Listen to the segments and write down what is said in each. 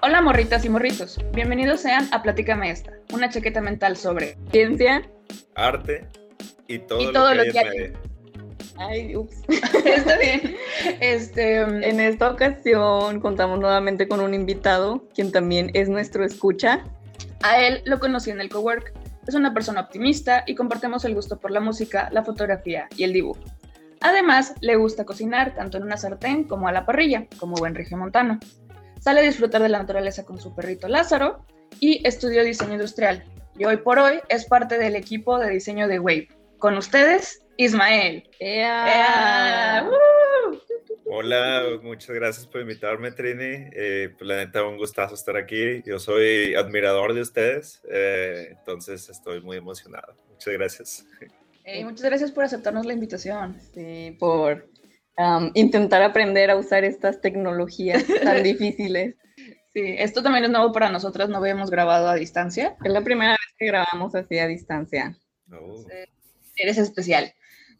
Hola morritas y morritos, bienvenidos sean a Platícame esta, una chaqueta mental sobre ciencia, arte y todo, y todo lo lo que, que hay. Ay, ups. Está bien. Este, En esta ocasión contamos nuevamente con un invitado, quien también es nuestro escucha. a él lo conocí en el cowork. Es una persona optimista y compartimos el gusto por la música, la fotografía y el dibujo. Además, le gusta cocinar tanto en una sartén como a la parrilla, como buen regiomontano. Sale a disfrutar de la naturaleza con su perrito Lázaro y estudió diseño industrial. Y hoy por hoy es parte del equipo de diseño de Wave. Con ustedes, Ismael. ¡Ea! ¡Uh! Hola, muchas gracias por invitarme, Trini. Eh, pues la neta, un gustazo estar aquí. Yo soy admirador de ustedes, eh, entonces estoy muy emocionado. Muchas gracias. Ey, muchas gracias por aceptarnos la invitación. Sí, por um, intentar aprender a usar estas tecnologías tan difíciles. Sí, esto también es nuevo para nosotras, no habíamos grabado a distancia. Es la primera vez que grabamos así a distancia. Oh, Eres especial.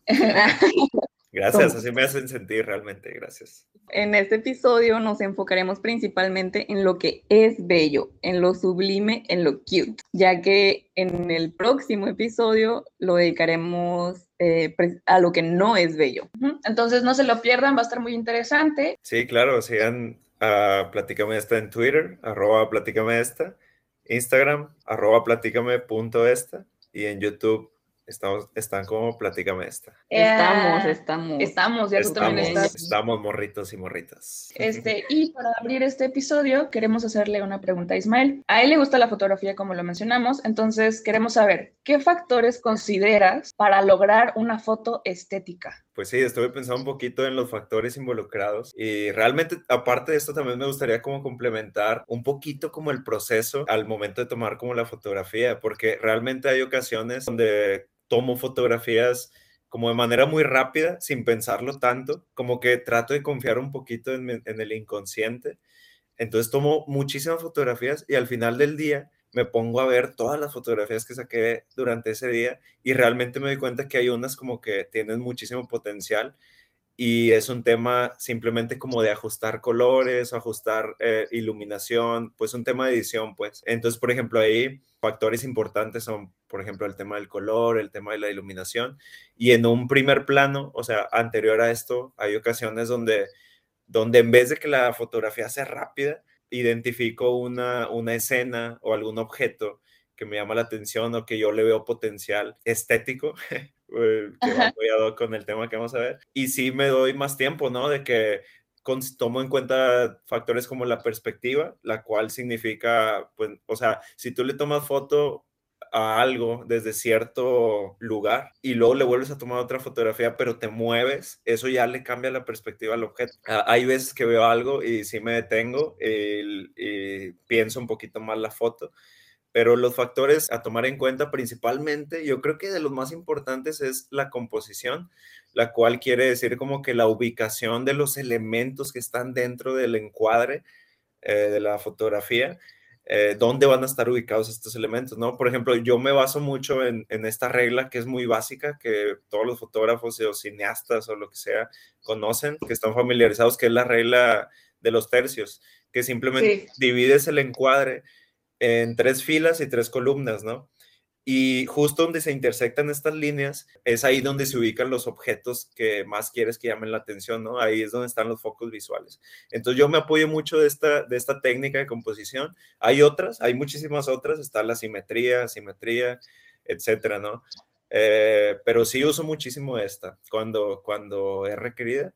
gracias, así me hacen sentir realmente. Gracias. En este episodio nos enfocaremos principalmente en lo que es bello, en lo sublime, en lo cute, ya que en el próximo episodio lo dedicaremos eh, a lo que no es bello. Entonces no se lo pierdan, va a estar muy interesante. Sí, claro, sigan a Platícame Esta en Twitter, arroba Platícame Esta, Instagram, arroba Platícame punto esta, y en YouTube estamos, están como Platícame Esta. Estamos, Eh, estamos. Estamos, ya tú también Estamos, estás. estamos morritos y morritas. Este, y para abrir este episodio, queremos hacerle una pregunta a Ismael. A él le gusta la fotografía, como lo mencionamos, entonces queremos saber, ¿qué factores consideras para lograr una foto estética? Pues sí, estuve pensando un poquito en los factores involucrados y realmente aparte de esto también me gustaría como complementar un poquito como el proceso al momento de tomar como la fotografía, porque realmente hay ocasiones donde tomo fotografías como de manera muy rápida, sin pensarlo tanto, como que trato de confiar un poquito en, el inconsciente. Entonces tomo muchísimas fotografías y al final del día me pongo a ver todas las fotografías que saqué durante ese día y realmente me doy cuenta que hay unas como que tienen muchísimo potencial y es un tema simplemente como de ajustar colores, ajustar eh, iluminación, pues un tema de edición, pues. Entonces, por ejemplo, ahí factores importantes son, por ejemplo, el tema del color, el tema de la iluminación y en un primer plano, o sea, anterior a esto, hay ocasiones donde, donde en vez de que la fotografía sea rápida, identifico una, una escena o algún objeto que me llama la atención o que yo le veo potencial estético, eh, que va hoc con el tema que vamos a ver. Y sí me doy más tiempo, ¿no? De que con- tomo en cuenta factores como la perspectiva, la cual significa, pues, o sea, si tú le tomas foto a algo desde cierto lugar y luego le vuelves a tomar otra fotografía, pero te mueves, eso ya le cambia la perspectiva al objeto. Ah, hay veces que veo algo y sí me detengo y, y pienso un poquito más la foto, pero los factores a tomar en cuenta principalmente, yo creo que de los más importantes es la composición, la cual quiere decir como que la ubicación de los elementos que están dentro del encuadre eh, de la fotografía eh, dónde van a estar ubicados estos elementos, ¿no? Por ejemplo, yo me baso mucho en, en, esta regla que es muy básica, que todos los fotógrafos o cineastas o lo que sea conocen, que están familiarizados, que es la regla de los tercios, que simplemente sí. divides el encuadre en tres filas y tres columnas, ¿no? Y justo donde se intersectan estas líneas es ahí donde se ubican los objetos que más quieres que llamen la atención, ¿no? Ahí es donde están los focos visuales. Entonces yo me apoyo mucho de esta, de esta técnica de composición. Hay otras, hay muchísimas otras, está la simetría, simetría, etcétera, ¿no? Eh, pero sí uso muchísimo esta cuando, cuando es requerida.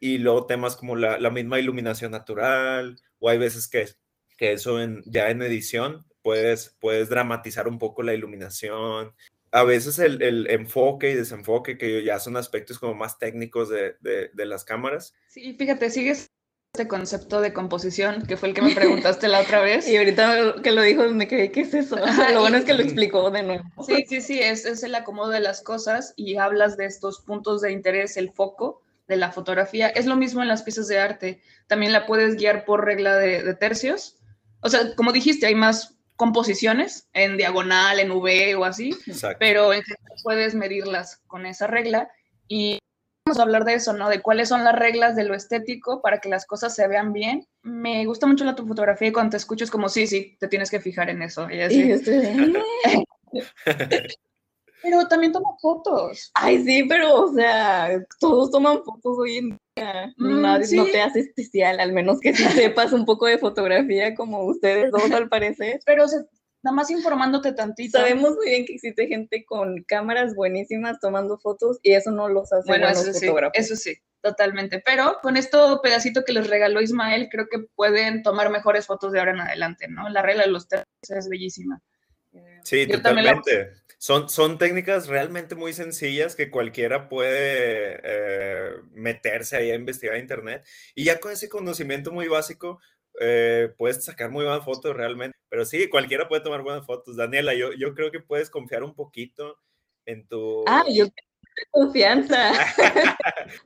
Y luego temas como la, la misma iluminación natural, o hay veces que, que eso en, ya en edición puedes, puedes dramatizar un poco la iluminación. A veces el, el, enfoque y desenfoque, que ya son aspectos como más técnicos de, de, de, las cámaras. Sí, fíjate, sigues este concepto de composición, que fue el que me preguntaste la otra vez. y ahorita que lo dijo, me quedé, ¿qué es eso? Ajá, lo bueno y, es que lo explicó de nuevo. Sí, sí, sí, es, es el acomodo de las cosas y hablas de estos puntos de interés, el foco de la fotografía. Es lo mismo en las piezas de arte. También la puedes guiar por regla de, de tercios. O sea, como dijiste, hay más composiciones en diagonal, en V o así, Exacto. pero en general puedes medirlas con esa regla y Vamos a hablar de eso, ¿no? De cuáles son las reglas de lo estético para que las cosas se vean bien. Me gusta mucho la tu fotografía y cuando te escucho es como, sí, sí, te tienes que fijar en eso. Y así. Y estoy Pero también toma fotos. Ay, sí, pero, o sea, todos toman fotos hoy en Mm, Nadie- No sí. te hace especial, al menos que sepas un poco de fotografía, como ustedes dos, al parecer. Pero o sea, nada más informándote tantito. Sabemos muy bien que existe gente con cámaras buenísimas tomando fotos y eso no los hace Bueno, buenos eso sí, fotógrafos. eso sí, totalmente. Pero con esto pedacito que les regaló Ismael, creo que pueden tomar mejores fotos de ahora en adelante, ¿no? La regla de los tres es bellísima. Sí, yo también la- totalmente. Son, son técnicas realmente muy sencillas que cualquiera puede eh, meterse ahí a investigar en internet. Y ya con ese conocimiento muy básico, eh, puedes sacar muy buenas fotos realmente. Pero sí, cualquiera puede tomar buenas fotos. Daniela, yo, yo creo que puedes confiar un poquito en tu... Ah, yo confianza.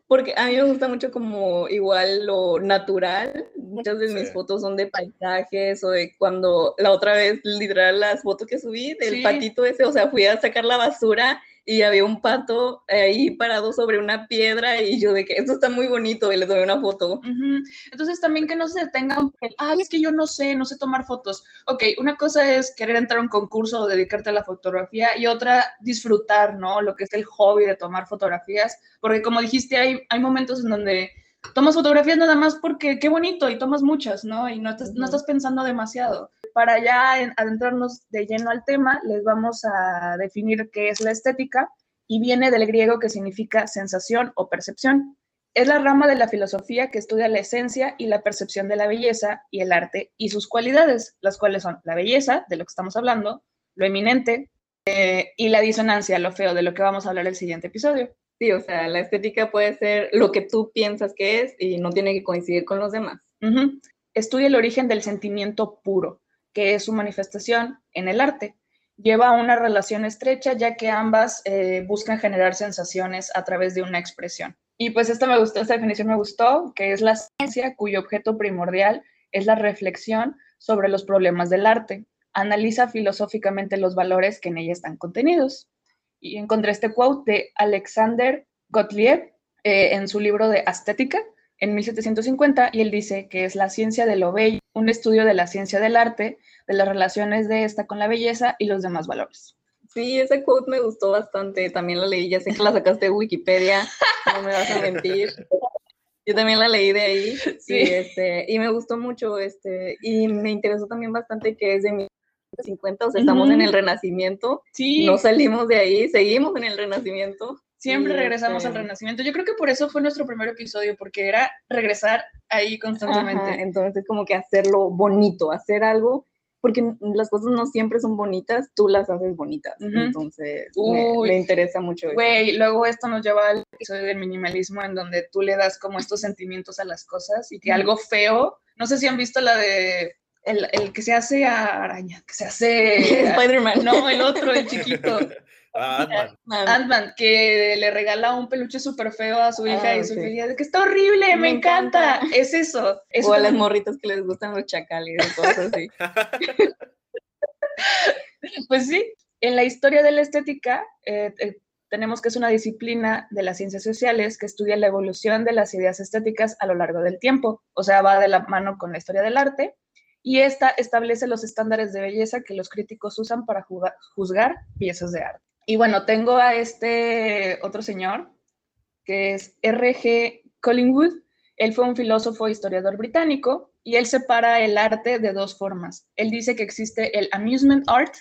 Porque a mí me gusta mucho como igual lo natural. Muchas de mis fotos son de paisajes o de cuando la otra vez, literal, las fotos que subí del Sí. patito ese, o sea, fui a sacar la basura y había un pato ahí parado sobre una piedra y yo de que esto está muy bonito y le tomé una foto. Ujú. Entonces también que no se detengan, ay, es que yo no sé, no sé tomar fotos. Ok, una cosa es querer entrar a un concurso o dedicarte a la fotografía y otra disfrutar, ¿no? Lo que es el hobby de tomar fotografías, porque como dijiste, hay, hay momentos en donde tomas fotografías nada más porque qué bonito y tomas muchas, ¿no? Y no, estás- no estás pensando demasiado. Para ya en- adentrarnos de lleno al tema, les vamos a definir qué es la estética y viene del griego que significa sensación o percepción. Es la rama de la filosofía que estudia la esencia y la percepción de la belleza y el arte y sus cualidades, las cuales son la belleza, de lo que estamos hablando, lo eminente, eh, y la disonancia, lo feo, de lo que vamos a hablar el siguiente episodio. Sí, o sea, la estética puede ser lo que tú piensas que es y no tiene que coincidir con los demás. Ujú. Estudia el origen del sentimiento puro, que es su manifestación en el arte. Lleva una relación estrecha ya que ambas eh, buscan generar sensaciones a través de una expresión. Y pues esta me gustó, esta definición me gustó, que es la ciencia cuyo objeto primordial es la reflexión sobre los problemas del arte. Analiza filosóficamente los valores que en ella están contenidos. Y encontré este quote de Alexander Gottlieb eh, en su libro de Estética en 1750 y él dice que es la ciencia de lo bello, un estudio de la ciencia del arte, de las relaciones de esta con la belleza y los demás valores. Sí, ese quote me gustó bastante. También la leí, ya sé que la sacaste de Wikipedia, no me vas a mentir. Yo también la leí de ahí. Sí. Y, este, y me gustó mucho. Este, y me interesó también bastante que es de 1950, o sea, estamos en Ujú. el Renacimiento. Sí, No salimos de ahí, seguimos en el Renacimiento. Siempre regresamos al este- Renacimiento. Yo creo que por eso fue nuestro primer episodio, porque era regresar ahí constantemente. Ajá, entonces, como que hacerlo bonito, hacer algo, porque las cosas no siempre son bonitas, tú las haces bonitas. Ujú. Entonces, me, me interesa mucho eso. Güey, luego esto nos lleva al episodio del minimalismo en donde tú le das como estos sentimientos a las cosas y que algo feo, no sé si han visto la de el, el que se hace a araña, que se hace... Spider-Man. no, el otro, el chiquito. Ah, Ant-Man. Ah, Ant-Man, que le regala un peluche súper feo a su hija Ah, y su sí. hija dice que está horrible, me, Me encanta. encanta. Es eso. o a las morritas que les gustan los chacales y cosas así. Pues sí, en la historia de la estética eh, eh, tenemos que es una disciplina de las ciencias sociales que estudia la evolución de las ideas estéticas a lo largo del tiempo, o sea, va de la mano con la historia del arte y esta establece los estándares de belleza que los críticos usan para juzgar piezas de arte. Y bueno, tengo a este otro señor que es R.G. Collingwood. Él fue un filósofo e historiador británico y él separa el arte de dos formas. Él dice que existe el amusement art,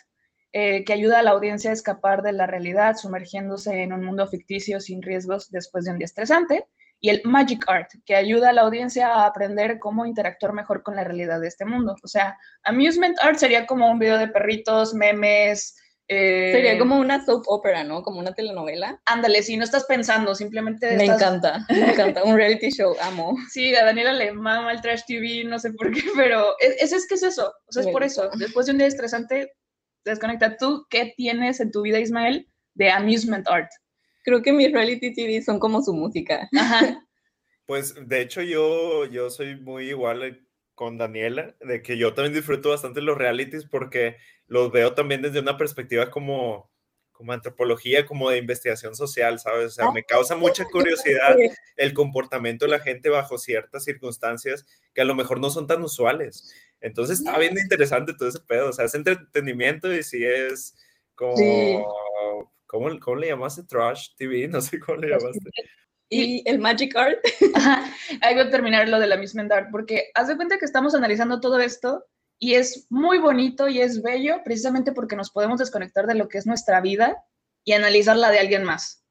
eh, que ayuda a la audiencia a escapar de la realidad, sumergiéndose en un mundo ficticio sin riesgos después de un día estresante, y el magic art, que ayuda a la audiencia a aprender cómo interactuar mejor con la realidad de este mundo. O sea, amusement art sería como un video de perritos, memes. Eh, Sería como una soap opera, ¿no? Como una telenovela. Ándale, si no estás pensando, simplemente Me estás- encanta, me encanta. Un reality show, amo. Sí, a Daniela le mama el trash TV, no sé por qué, pero es, es, es que es eso, o sea, es por eso. Después de un día estresante, desconecta. ¿Tú qué tienes en tu vida, Ismael, de amusement art? Creo que mis reality TV son como su música. Ajá. Pues de hecho yo, yo soy muy igual con Daniela, de que yo también disfruto bastante los realities porque los veo también desde una perspectiva como, como antropología, como de investigación social, ¿sabes? O sea, me causa mucha curiosidad el comportamiento de la gente bajo ciertas circunstancias que a lo mejor no son tan usuales. Entonces está bien interesante todo ese pedo, o sea, es entretenimiento y si es como, ¿cómo, ¿cómo, le llamaste? Trash TV, no sé cómo le llamaste. Y el Magic Art. Ahí voy a terminar lo de la misma Art, porque haz de cuenta que estamos analizando todo esto y es muy bonito y es bello precisamente porque nos podemos desconectar de lo que es nuestra vida y analizarla de alguien más.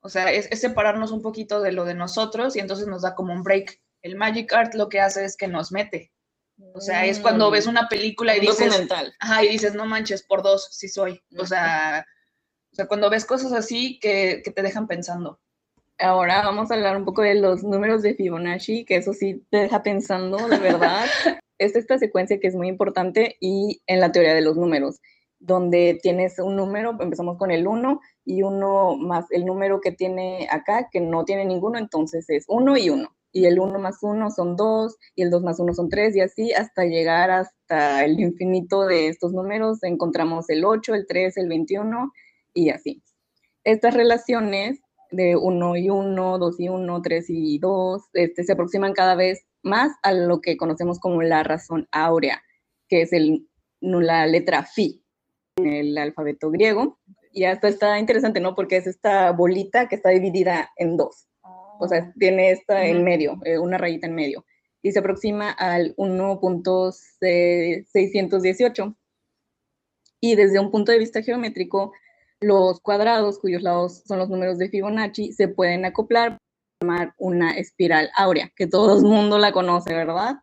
O sea, es, separarnos un poquito de lo de nosotros y entonces nos da como un break. El Magic Art lo que hace es que nos mete. O sea, es cuando ves una película y dices, ajá, y dices, no manches, por dos, sí soy. O sea, o sea cuando ves cosas así que, que te dejan pensando. Ahora vamos a hablar un poco de los números de Fibonacci, que eso sí te deja pensando, de verdad. es esta secuencia que es muy importante y en la teoría de los números, donde tienes un número, empezamos con el 1 y uno más el número que tiene acá, que no tiene ninguno, entonces es 1 y 1. Y el 1 más 1 son 2 y el 2 más 1 son 3 y así hasta llegar hasta el infinito de estos números encontramos el 8, el 3, el 21 y así. Estas relaciones de 1 y 1, 2 y 1, 3 y 2, este, se aproximan cada vez más a lo que conocemos como la razón áurea, que es el, la letra Fi en el alfabeto griego. Y hasta está interesante, ¿no? Porque es esta bolita que está dividida en dos. O sea, ah. tiene esta en medio, eh, una rayita en medio. Y se aproxima al 1.618. Y desde un punto de vista geométrico, los cuadrados, cuyos lados son los números de Fibonacci, se pueden acoplar llamar una espiral áurea, que todo el mundo la conoce, ¿verdad?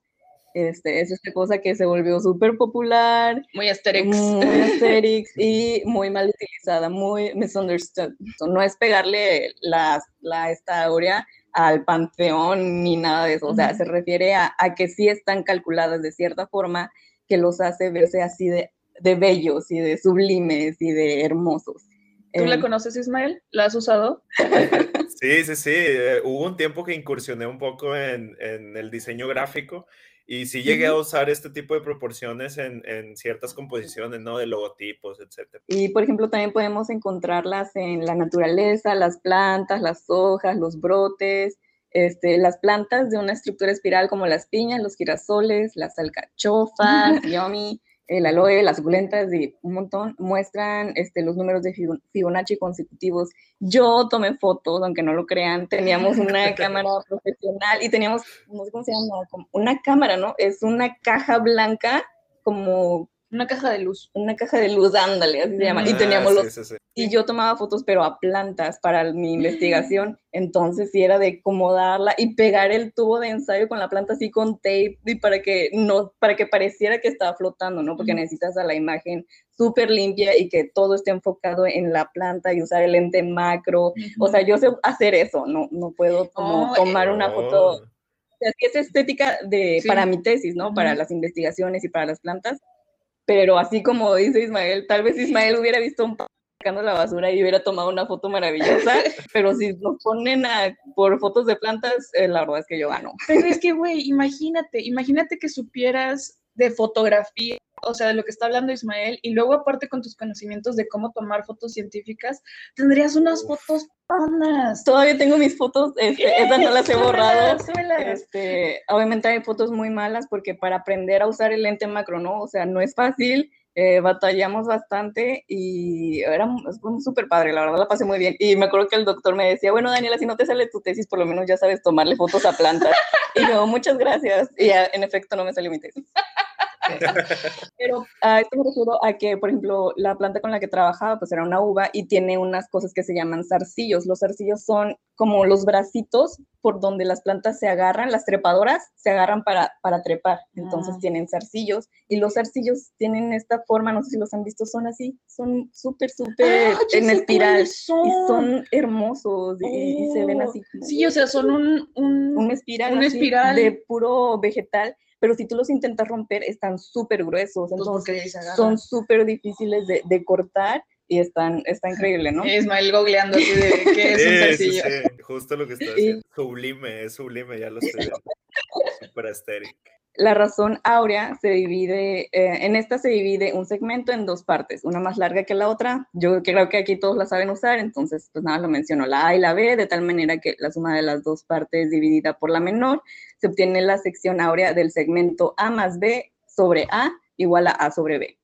Este, es esta cosa que se volvió súper popular. Muy asterix. Muy asterix y muy mal utilizada, muy misunderstood. No es pegarle la, la esta áurea al panteón ni nada de eso. O sea, se refiere a, a, que sí están calculadas de cierta forma que los hace verse así de, de bellos y de sublimes y de hermosos. ¿Tú la conoces, Ismael? ¿La has usado? Sí, sí, sí. Eh, hubo un tiempo que incursioné un poco en, en, el diseño gráfico y sí llegué a usar este tipo de proporciones en, en, ciertas composiciones, ¿no? De logotipos, etc. Y, por ejemplo, también podemos encontrarlas en la naturaleza, las plantas, las hojas, los brotes, este, las plantas de una estructura espiral como las piñas, los girasoles, las alcachofas, yomi el aloe, las suculentas y un montón, muestran este, los números de Fibonacci consecutivos. Yo tomé fotos, aunque no lo crean, teníamos una cámara profesional y teníamos, no sé cómo se llama, una cámara, ¿no? Es una caja blanca como una caja de luz. Una caja de luz, ándale, así se llama. y ah, teníamos los... Y yo tomaba fotos, pero a plantas para mi investigación. Entonces sí era de acomodarla y pegar el tubo de ensayo con la planta así con tape y para que, no, para que pareciera que estaba flotando, ¿no? Porque necesitas a la imagen súper limpia y que todo esté enfocado en la planta y usar el lente macro. O sea, yo sé hacer eso, no, no puedo como tomar una foto... Oh. es estética de, para mi tesis, ¿no? Para las investigaciones y para las plantas pero así como dice Ismael, tal vez Ismael hubiera visto un sacando la basura y hubiera tomado una foto maravillosa, pero si nos ponen a, por fotos de plantas, eh, la verdad es que yo gano. Pero es que, güey, imagínate, imagínate que supieras de fotografía o sea, de lo que está hablando Ismael, y luego aparte con tus conocimientos de cómo tomar fotos científicas, tendrías unas fotos panas. Todavía tengo mis fotos, este, esas no las he borrado. Este, obviamente hay fotos muy malas porque para aprender a usar el lente macro, ¿no? O sea, no es fácil, eh, batallamos bastante y era súper padre, la verdad la pasé muy bien. Y me acuerdo que el doctor me decía, bueno, Daniela, si no te sale tu tesis, por lo menos ya sabes tomarle fotos a plantas. y yo, muchas gracias. Y en efecto no me salió mi tesis. Pero a esto me refiero a que, por ejemplo, la planta con la que trabajaba, pues era una uva y tiene unas cosas que se llaman zarcillos. Los zarcillos son como los bracitos por donde las plantas se agarran, las trepadoras se agarran para, para trepar. Entonces ah. tienen zarcillos y los zarcillos tienen esta forma, no sé si los han visto, son así, son súper, súper ah, en espiral son. y son hermosos y, se ven así. sí, o sea, son un, un, espiral, un espiral de puro vegetal pero si tú los intentas romper, están súper gruesos, pues, entonces son súper difíciles de, de, cortar y están, está increíble, ¿no? Ismael googleando así de qué es un zarcillo. Sí, justo lo que está haciendo. Sublime, es sublime, ya lo estoy viendo. Súper estéril. La razón áurea se divide, eh, en esta se divide un segmento en dos partes, una más larga que la otra. Yo creo que aquí todos la saben usar, entonces pues nada, lo menciono, la A y la B, de tal manera que la suma de las dos partes dividida por la menor, se obtiene la sección áurea del segmento A más B sobre A igual a A sobre B.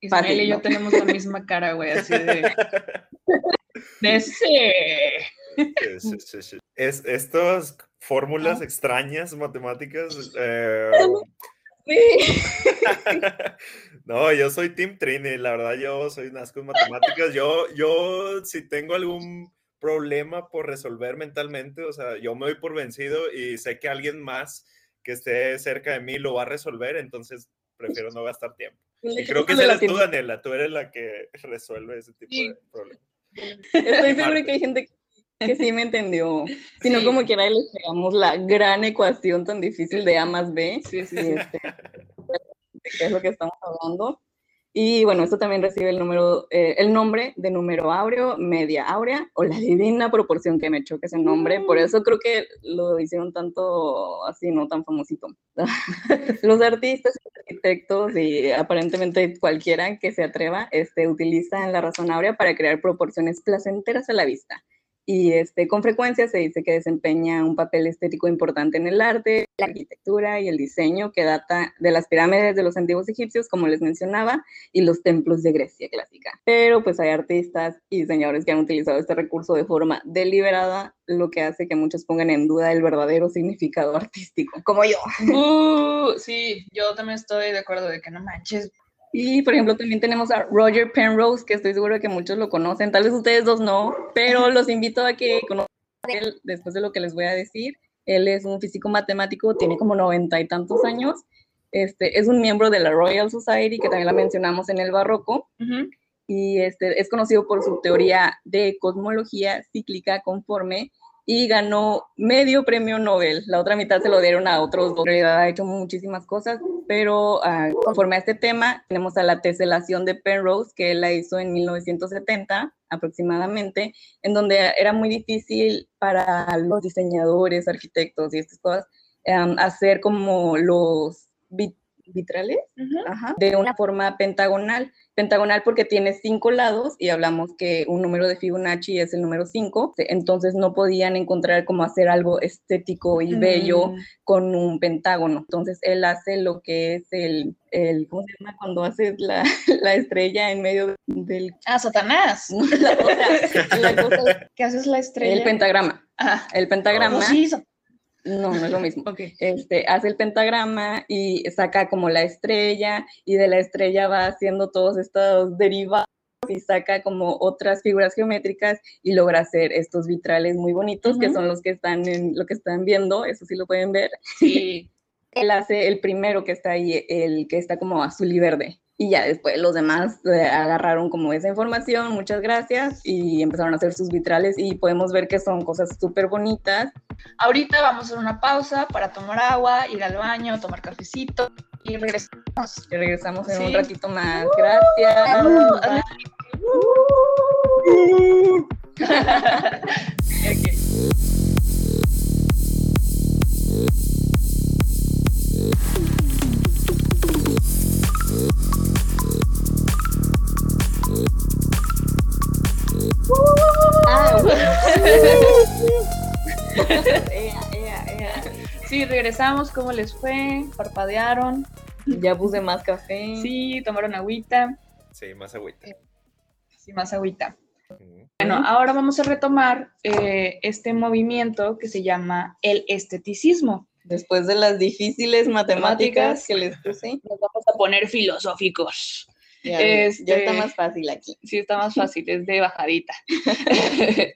Ismael y yo tenemos la misma cara, güey, así de... de sí. Sí, sí, sí. Es, estas fórmulas extrañas matemáticas. Eh, no, yo soy Team Trini, la verdad yo soy un asco en matemáticas. Yo, yo si tengo algún problema por resolver mentalmente, o sea, yo me doy por vencido y sé que alguien más que esté cerca de mí lo va a resolver, entonces prefiero no gastar tiempo. Y creo que eres tú, Daniela, tú eres la que resuelve ese tipo de problemas. Estoy seguro que hay gente que que sí me entendió. Sino como quiera le pegamos la gran ecuación tan difícil de A más B. Sí, sí, sí. Este, es lo que estamos hablando. Y bueno, esto también recibe el, número, eh, el nombre de número áureo, media áurea, o la divina proporción que me choque ese nombre. Por mm. eso creo que lo hicieron tanto así, no tan famosito. Los artistas, arquitectos y aparentemente cualquiera que se atreva este, utilizan la razón áurea para crear proporciones placenteras a la vista y este, con frecuencia se dice que desempeña un papel estético importante en el arte, la arquitectura y el diseño que data de las pirámides de los antiguos egipcios, como les mencionaba, y los templos de Grecia clásica. Pero pues hay artistas y diseñadores que han utilizado este recurso de forma deliberada, lo que hace que muchos pongan en duda el verdadero significado artístico, como yo. Uh, sí, yo también estoy de acuerdo de que no manches, y, por ejemplo, también tenemos a Roger Penrose, que estoy seguro que muchos lo conocen, tal vez ustedes dos no, pero los invito a que conozcan a él después de lo que les voy a decir. Él es un físico matemático, tiene como noventa y tantos años. Este, es un miembro de la Royal Society, que también la mencionamos en el barroco. Y este, es conocido por su teoría de cosmología cíclica conforme y ganó medio premio Nobel. La otra mitad se lo dieron a otros dos. En realidad ha hecho muchísimas cosas, pero ah, conforme a este tema, tenemos a la teselación de Penrose, que él la hizo en 1970 aproximadamente, en donde era muy difícil para los diseñadores, arquitectos y estas cosas hacer como los vitrales de una forma pentagonal. Pentagonal porque tiene cinco lados y hablamos que un número de Fibonacci es el número cinco, entonces no podían encontrar cómo hacer algo estético y bello mm. con un pentágono. Entonces él hace lo que es el, el ¿cómo se llama? Cuando haces la, la estrella en medio del... Ah, Satanás. la cosa, ¿Qué haces la estrella? El pentagrama. El pentagrama. Oh, sí, no, no es lo mismo. Este, hace el pentagrama y saca como la estrella y de la estrella va haciendo todos estos derivados y saca como otras figuras geométricas y logra hacer estos vitrales muy bonitos que son los que están en lo que están viendo, eso sí lo pueden ver. Sí. Él hace el primero que está ahí, el que está como azul y verde y ya después los demás eh, agarraron como esa información, muchas gracias, y empezaron a hacer sus vitrales y podemos ver que son cosas súper bonitas. Ahorita vamos a hacer una pausa para tomar agua, ir al baño, tomar cafecito y regresamos. Y regresamos en un ratito más. Gracias. Uh, Sí, regresamos, ¿cómo les fue? ¿Parpadearon? Ya puse más café. Sí, tomaron agüita. Sí, más agüita. Sí, más agüita. Bueno, ahora vamos a retomar eh, este movimiento que se llama el esteticismo. Después de las difíciles matemáticas que les puse, nos vamos a poner filosóficos. Ya, está este, más fácil aquí. Sí, está más fácil, es de bajadita.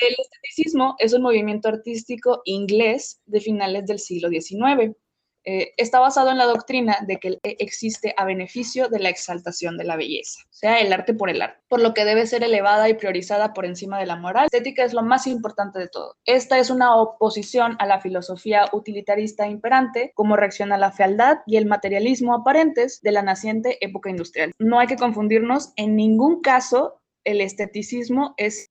El esteticismo es un movimiento artístico inglés de finales del siglo XIX. Eh, está basado en la doctrina de que existe a beneficio de la exaltación de la belleza, o sea, el arte por el arte, por lo que debe ser elevada y priorizada por encima de la moral. La estética es lo más importante de todo. Esta es una oposición a la filosofía utilitarista imperante como reacción a la fealdad y el materialismo aparentes de la naciente época industrial. No hay que confundirnos, en ningún caso el esteticismo es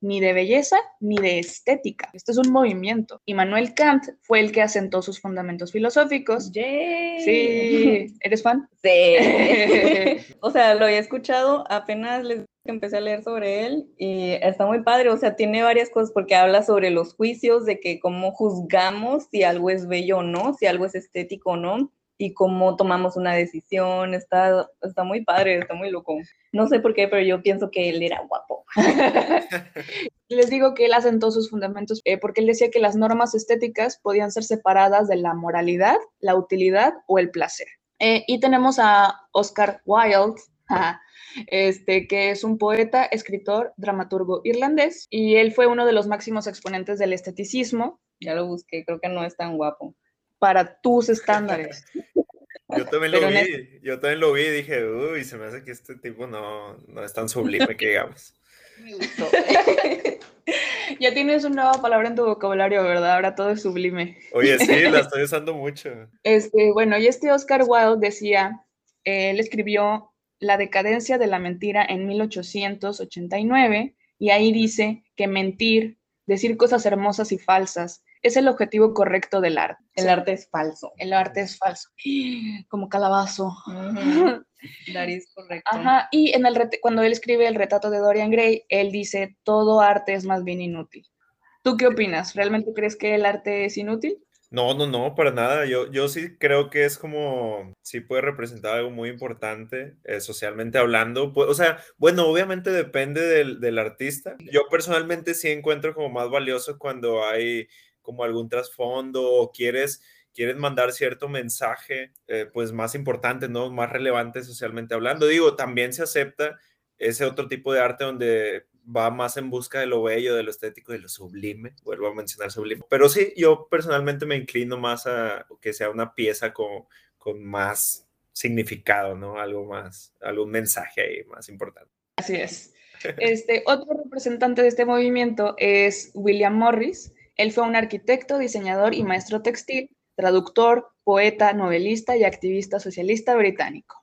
ni de belleza ni de estética. Esto es un movimiento. Y Manuel Kant fue el que asentó sus fundamentos filosóficos. Sí. ¿Eres fan? Sí. o sea, lo he escuchado, apenas les empecé a leer sobre él y está muy padre, o sea, tiene varias cosas porque habla sobre los juicios, de que cómo juzgamos si algo es bello o no, si algo es estético o no, y cómo tomamos una decisión. Está, está muy padre, está muy loco. No sé por qué, pero yo pienso que él era guapo. Les digo que él asentó sus fundamentos eh, porque él decía que las normas estéticas podían ser separadas de la moralidad, la utilidad o el placer. Eh, y tenemos a Oscar Wilde, este, que es un poeta, escritor, dramaturgo irlandés, y él fue uno de los máximos exponentes del esteticismo. Ya lo busqué, creo que no es tan guapo para tus estándares. Yo también lo vi, yo también lo vi y dije, uy, se me hace que este tipo no, no es tan sublime que digamos. Me gustó. ya tienes una nueva palabra en tu vocabulario, ¿verdad? Ahora todo es sublime. Oye, sí, la estoy usando mucho. Este, bueno, y este Oscar Wilde decía, él escribió La decadencia de la mentira en 1889 y ahí dice que mentir, decir cosas hermosas y falsas, es el objetivo correcto del arte. El arte es falso. El arte es falso. Como calabazo. Nariz correcto. Ajá, y en el cuando él escribe el retrato de Dorian Gray, él dice, todo arte es más bien inútil. ¿Tú qué opinas? ¿Realmente crees que el arte es inútil? No, no, no, para nada. Yo, yo sí creo que es como, sí puede representar algo muy importante eh, socialmente hablando. o sea, bueno, obviamente depende del, del artista. Yo personalmente sí encuentro como más valioso cuando hay como algún trasfondo o quieres, quieres mandar cierto mensaje, eh, pues más importante, ¿no? Más relevante socialmente hablando. Digo, también se acepta ese otro tipo de arte donde va más en busca de lo bello, de lo estético, de lo sublime, vuelvo a mencionar sublime. Pero sí, yo personalmente me inclino más a que sea una pieza con, con más significado, ¿no? Algo más, algún mensaje ahí más importante. Así es. Este, otro representante de este movimiento es William Morris, él fue un arquitecto, diseñador y maestro textil, traductor, poeta, novelista y activista socialista británico.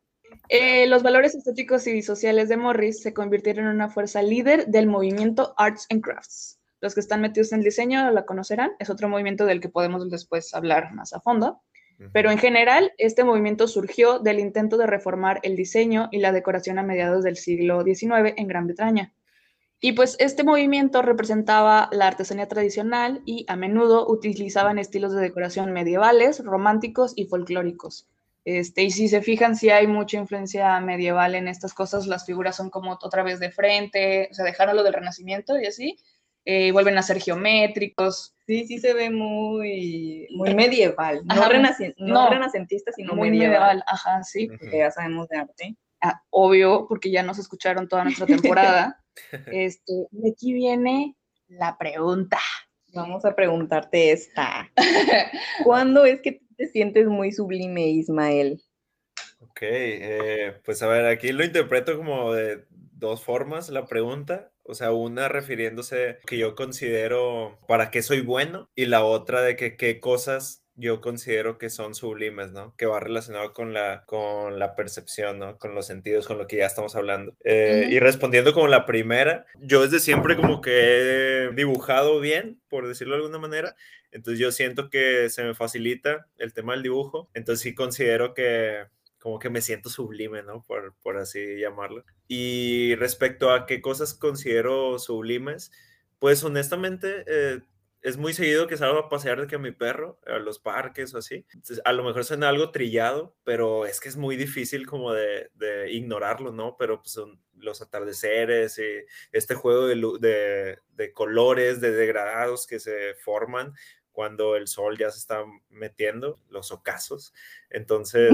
Eh, los valores estéticos y sociales de Morris se convirtieron en una fuerza líder del movimiento Arts and Crafts. Los que están metidos en el diseño la conocerán, es otro movimiento del que podemos después hablar más a fondo. Pero en general, este movimiento surgió del intento de reformar el diseño y la decoración a mediados del siglo XIX en Gran Bretaña. Y pues este movimiento representaba la artesanía tradicional y a menudo utilizaban estilos de decoración medievales, románticos y folclóricos. Este, y si se fijan, sí hay mucha influencia medieval en estas cosas, las figuras son como otra vez de frente, o sea, dejaron lo del Renacimiento y así, eh, vuelven a ser geométricos. Sí, sí se ve muy, muy medieval, no, renacentista, sino muy medieval. Ajá, sí. Porque ya sabemos de arte. Ah, obvio, porque ya nos escucharon toda nuestra temporada. Este, y aquí viene la pregunta. Vamos a preguntarte esta. ¿Cuándo es que te sientes muy sublime, Ismael? Ok, eh, pues a ver, aquí lo interpreto como de dos formas la pregunta. O sea, una refiriéndose que yo considero para qué soy bueno y la otra de que qué cosas yo considero que son sublimes, ¿no? Que va relacionado con la, con la percepción, ¿no? Con los sentidos, con lo que ya estamos hablando. Eh, y respondiendo como la primera, yo desde siempre como que he dibujado bien, por decirlo de alguna manera. Entonces yo siento que se me facilita el tema del dibujo. Entonces sí considero que como que me siento sublime, ¿no? Por, por así llamarlo. Y respecto a qué cosas considero sublimes, pues honestamente... Eh, es muy seguido que salgo a pasear de que a mi perro, a los parques o así. a lo mejor suena algo trillado, pero es que es muy difícil como de, ignorarlo, ¿no? Pero pues son los atardeceres y este juego de, de, colores, de degradados que se forman cuando el sol ya se está metiendo, los ocasos. Entonces,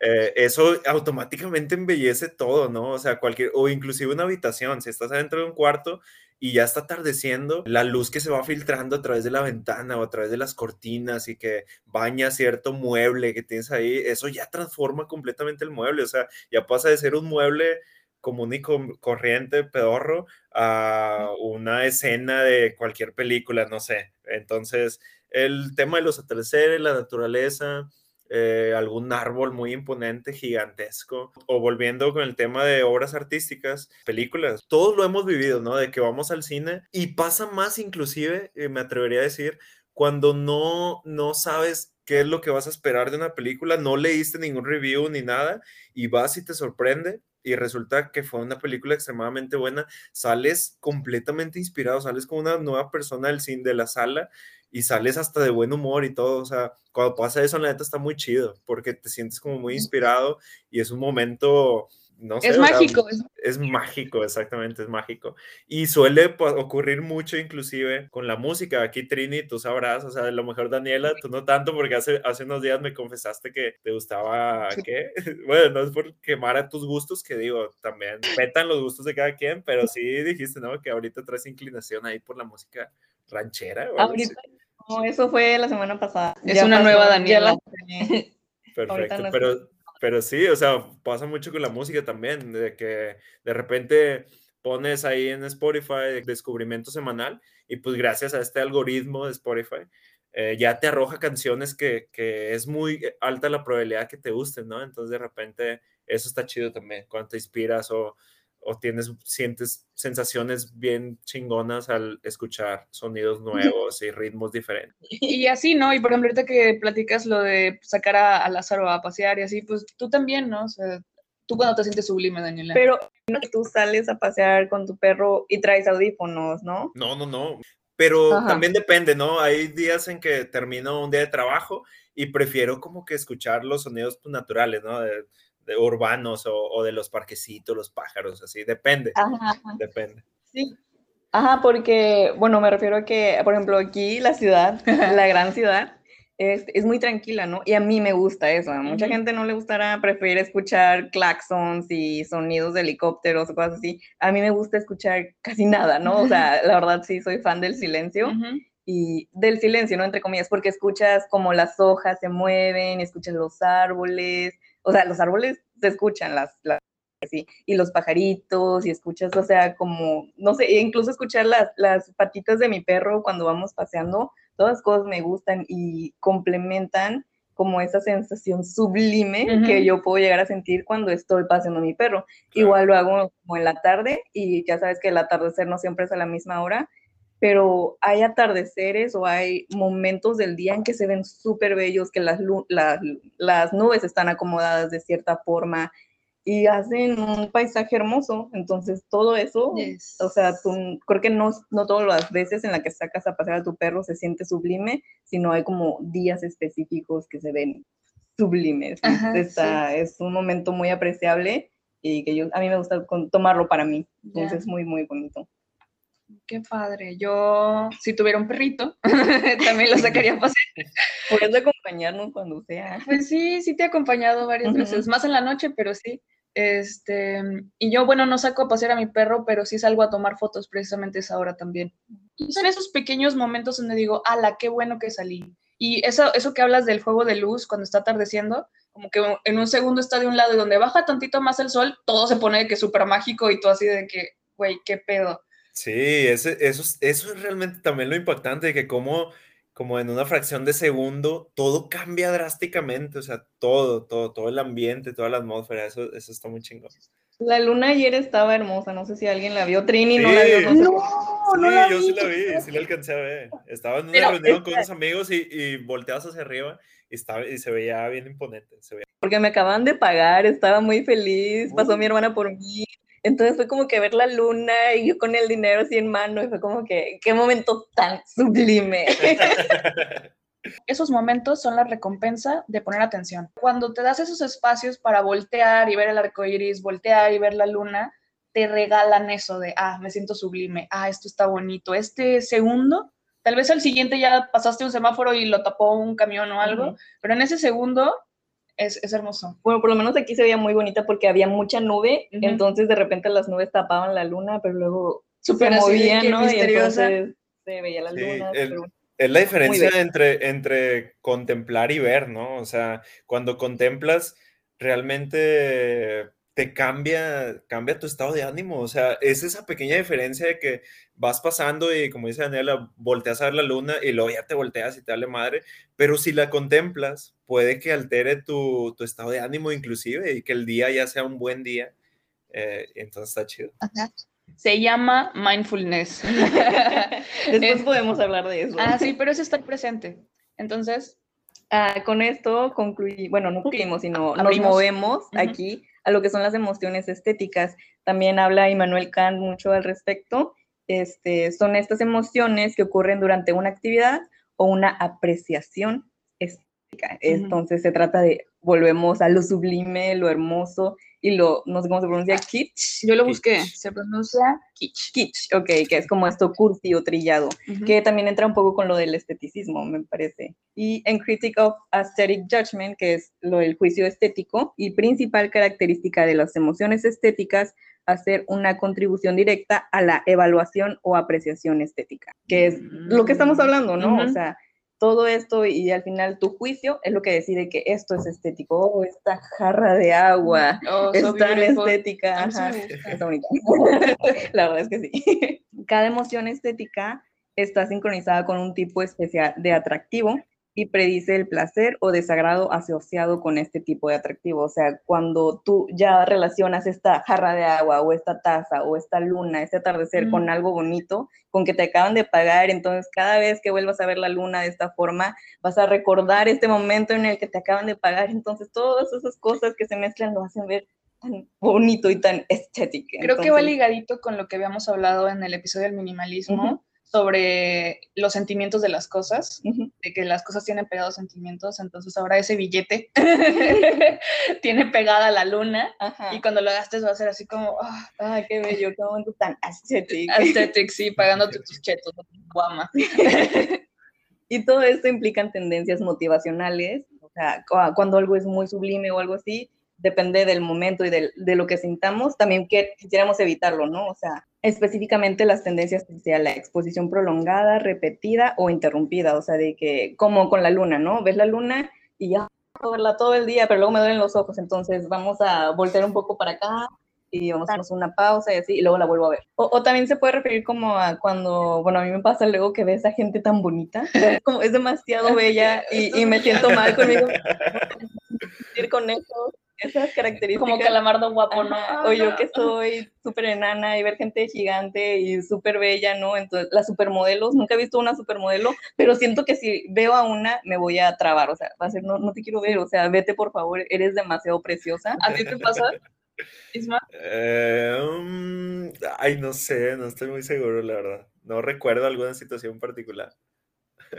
eh, eso automáticamente embellece todo, ¿no? O sea, cualquier, o inclusive una habitación, si estás adentro de un cuarto y ya está atardeciendo, la luz que se va filtrando a través de la ventana o a través de las cortinas y que baña cierto mueble que tienes ahí, eso ya transforma completamente el mueble, o sea, ya pasa de ser un mueble común y corriente, pedorro, a una escena de cualquier película, no sé. Entonces, el tema de los atardeceres, la naturaleza, eh, algún árbol muy imponente, gigantesco, o volviendo con el tema de obras artísticas, películas, todos lo hemos vivido, ¿no? De que vamos al cine y pasa más inclusive, eh, me atrevería a decir, cuando no, no sabes qué es lo que vas a esperar de una película, no leíste ningún review ni nada y vas y te sorprende y resulta que fue una película extremadamente buena, sales completamente inspirado, sales como una nueva persona del cine de la sala y sales hasta de buen humor y todo, o sea, cuando pasa eso, la neta está muy chido, porque te sientes como muy inspirado y es un momento no sé, es mágico. es... mágico, exactamente, es mágico. Y suele ocurrir mucho inclusive con la música. Aquí Trini, tú sabrás, o sea, a lo mejor Daniela, tú no tanto porque hace, hace unos días me confesaste que te gustaba, ¿qué? Bueno, no es por quemar a tus gustos, que digo, también petan los gustos de cada quien, pero sí dijiste, ¿no? Que ahorita traes inclinación ahí por la música ranchera. Ahorita, no, eso fue la semana pasada. Es una nueva Daniela. Perfecto, pero pero sí, o sea, pasa mucho con la música también, de que de repente pones ahí en Spotify descubrimiento semanal y pues gracias a este algoritmo de Spotify eh, ya te arroja canciones que, que, es muy alta la probabilidad que te gusten, ¿no? Entonces de repente eso está chido también, cuando te inspiras o o tienes, sientes sensaciones bien chingonas al escuchar sonidos nuevos y ritmos diferentes. Y así, ¿no? Y por ejemplo, ahorita que platicas lo de sacar a, Lázaro a pasear y así, pues tú también, ¿no? O sea, tú cuando te sientes sublime, Daniela. Pero no tú sales a pasear con tu perro y traes audífonos, ¿no? No, no, no. Pero también depende, ¿no? Hay días en que termino un día de trabajo y prefiero como que escuchar los sonidos pues, naturales, ¿no? De, urbanos o, de los parquecitos, los pájaros, así, depende. Depende. Sí. Ajá, porque, bueno, me refiero a que, por ejemplo, aquí la ciudad, la gran ciudad, es, es, muy tranquila, ¿no? Y a mí me gusta eso. A mucha gente no le gustará, prefiere escuchar claxons y sonidos de helicópteros o cosas así. A mí me gusta escuchar casi nada, ¿no? O sea, la verdad sí soy fan del silencio. Y del silencio, ¿no? Entre comillas, porque escuchas como las hojas se mueven, escuchas los árboles, o sea, los árboles se escuchan, las, las y los pajaritos, y escuchas, o sea, como, no sé, incluso escuchar las, las patitas de mi perro cuando vamos paseando, todas las cosas me gustan y complementan como esa sensación sublime que yo puedo llegar a sentir cuando estoy paseando a mi perro. Igual lo hago como en la tarde y ya sabes que el atardecer no siempre es a la misma hora pero hay atardeceres o hay momentos del día en que se ven súper bellos, que las, las, nubes están acomodadas de cierta forma y hacen un paisaje hermoso. Entonces, todo eso, o sea, tú, creo que no, no todas las veces en las que sacas a pasear a tu perro se siente sublime, sino hay como días específicos que se ven sublimes. Es un momento muy apreciable y que yo, a mí me gusta tomarlo para mí. Entonces, es muy, muy bonito. Qué padre. Yo, si tuviera un perrito, también lo sacaría a pasear. Puedes acompañarnos cuando sea. Pues sí, sí te he acompañado varias veces, más en la noche, pero sí. Este, y yo, bueno, no saco a pasear a mi perro, pero sí salgo a tomar fotos precisamente esa hora también. Y son esos pequeños momentos donde digo, ala, qué bueno que salí. Y eso, eso que hablas del juego de luz cuando está atardeciendo, como que en un segundo está de un lado y donde baja tantito más el sol, todo se pone de que súper mágico y todo así de que, güey, qué pedo. Sí, ese, eso, eso es realmente también lo impactante, que como, como en una fracción de segundo todo cambia drásticamente, o sea, todo, todo, todo el ambiente, toda la atmósfera, eso, eso está muy chingón. La luna ayer estaba hermosa, no sé si alguien la vio, Trini no la vio. No, sí, yo sí la vi, sí la alcancé a ver. Estaba en una reunión con unos amigos y, y volteabas hacia arriba y, estaba, y se veía bien imponente. Se veía. Porque me acaban de pagar, estaba muy feliz, pasó mi hermana por mí, entonces fue como que ver la luna y yo con el dinero así en mano y fue como que, qué momento tan sublime. Esos momentos son la recompensa de poner atención. Cuando te das esos espacios para voltear y ver el arco iris, voltear y ver la luna, te regalan eso de, ah, me siento sublime, ah, esto está bonito. Este segundo, tal vez al siguiente ya pasaste un semáforo y lo tapó un camión o algo, pero en ese segundo es, hermoso. Bueno, por lo menos aquí se veía muy bonita porque había mucha nube, entonces de repente las nubes tapaban la luna, pero luego Super se movían, ¿no? Y entonces se veía la luna. Es la diferencia entre, entre contemplar y ver, ¿no? O sea, cuando contemplas, realmente te cambia, cambia tu estado de ánimo. O sea, es esa pequeña diferencia de que vas pasando y, como dice Daniela, volteas a ver la luna y luego ya te volteas y te dale madre. Pero si la contemplas, puede que altere tu, tu estado de ánimo inclusive y que el día ya sea un buen día. Eh, entonces está chido. Se llama mindfulness. Después podemos hablar de eso. Ah, sí, pero es estar presente. Entonces, Ah, con esto concluí, bueno, no concluimos, sino nos Abrimos. movemos Ujú. aquí a lo que son las emociones estéticas. También habla Immanuel Kant mucho al respecto. Este, son estas emociones que ocurren durante una actividad o una apreciación estética. Entonces se trata de, volvemos a lo sublime, lo hermoso y lo, no sé cómo se pronuncia, kitsch. yo lo busqué. Se pronuncia kitsch. Kitsch, ok, que es como esto cursi o trillado Ujú. que también entra un poco con lo del esteticismo, me parece. Y en Critic of Aesthetic Judgment, que es lo del juicio estético, y principal característica de las emociones estéticas, hacer una contribución directa a la evaluación o apreciación estética, que es lo que estamos hablando, ¿no? O Ujú. sea, todo esto y al final tu juicio es lo que decide que esto es estético. Oh, esta jarra de agua Oh, es so tan beautiful. estética. Ajá. Está bonita. La verdad es que sí. Cada emoción estética está sincronizada con un tipo especial de atractivo y predice el placer o desagrado asociado con este tipo de atractivo. O sea, cuando tú ya relacionas esta jarra de agua o esta taza o esta luna, este atardecer con algo bonito, con que te acaban de pagar, entonces cada vez que vuelvas a ver la luna de esta forma, vas a recordar este momento en el que te acaban de pagar. Entonces, todas esas cosas que se mezclan lo hacen ver tan bonito y tan estético. Creo que va ligadito con lo que habíamos hablado en el episodio del minimalismo. Sobre los sentimientos de las cosas, de que las cosas tienen pegados sentimientos, entonces ahora ese billete tiene pegada la luna Ajá. y cuando lo gastes va a ser así como ah, Ay, qué bello, qué momento tan estético. aesthetic, sí, pagándote tus chetos, guama. Y todo esto implican tendencias motivacionales, o sea, cu- cuando algo es muy sublime o algo así, depende del momento y del- de lo que sintamos, también que quisiéramos evitarlo, ¿no? O sea, específicamente las tendencias hacia la exposición prolongada, repetida o interrumpida, o sea, de que, como con la luna, ¿no? Ves la luna y ya, puedo verla todo el día, pero luego me duelen los ojos, entonces vamos a voltear un poco para acá y vamos a hacer una pausa y así, y luego la vuelvo a ver. O, o también se puede referir como a cuando, bueno, a mí me pasa luego que ves a gente tan bonita, como es demasiado bella y, y me siento mal conmigo, ir con eso, esas características. Como calamardo guapo, ¿no? Ajá, O yo que soy súper enana y ver gente gigante y súper bella, ¿no? Entonces, las supermodelos, nunca he visto una supermodelo, pero siento que si veo a una, me voy a trabar, o sea, va a ser, no, no te quiero ver, o sea, vete por favor, eres demasiado preciosa. ¿A ti te pasa? Isma? Eh, mm, ay, no sé, no estoy muy seguro, la verdad. No recuerdo alguna situación particular.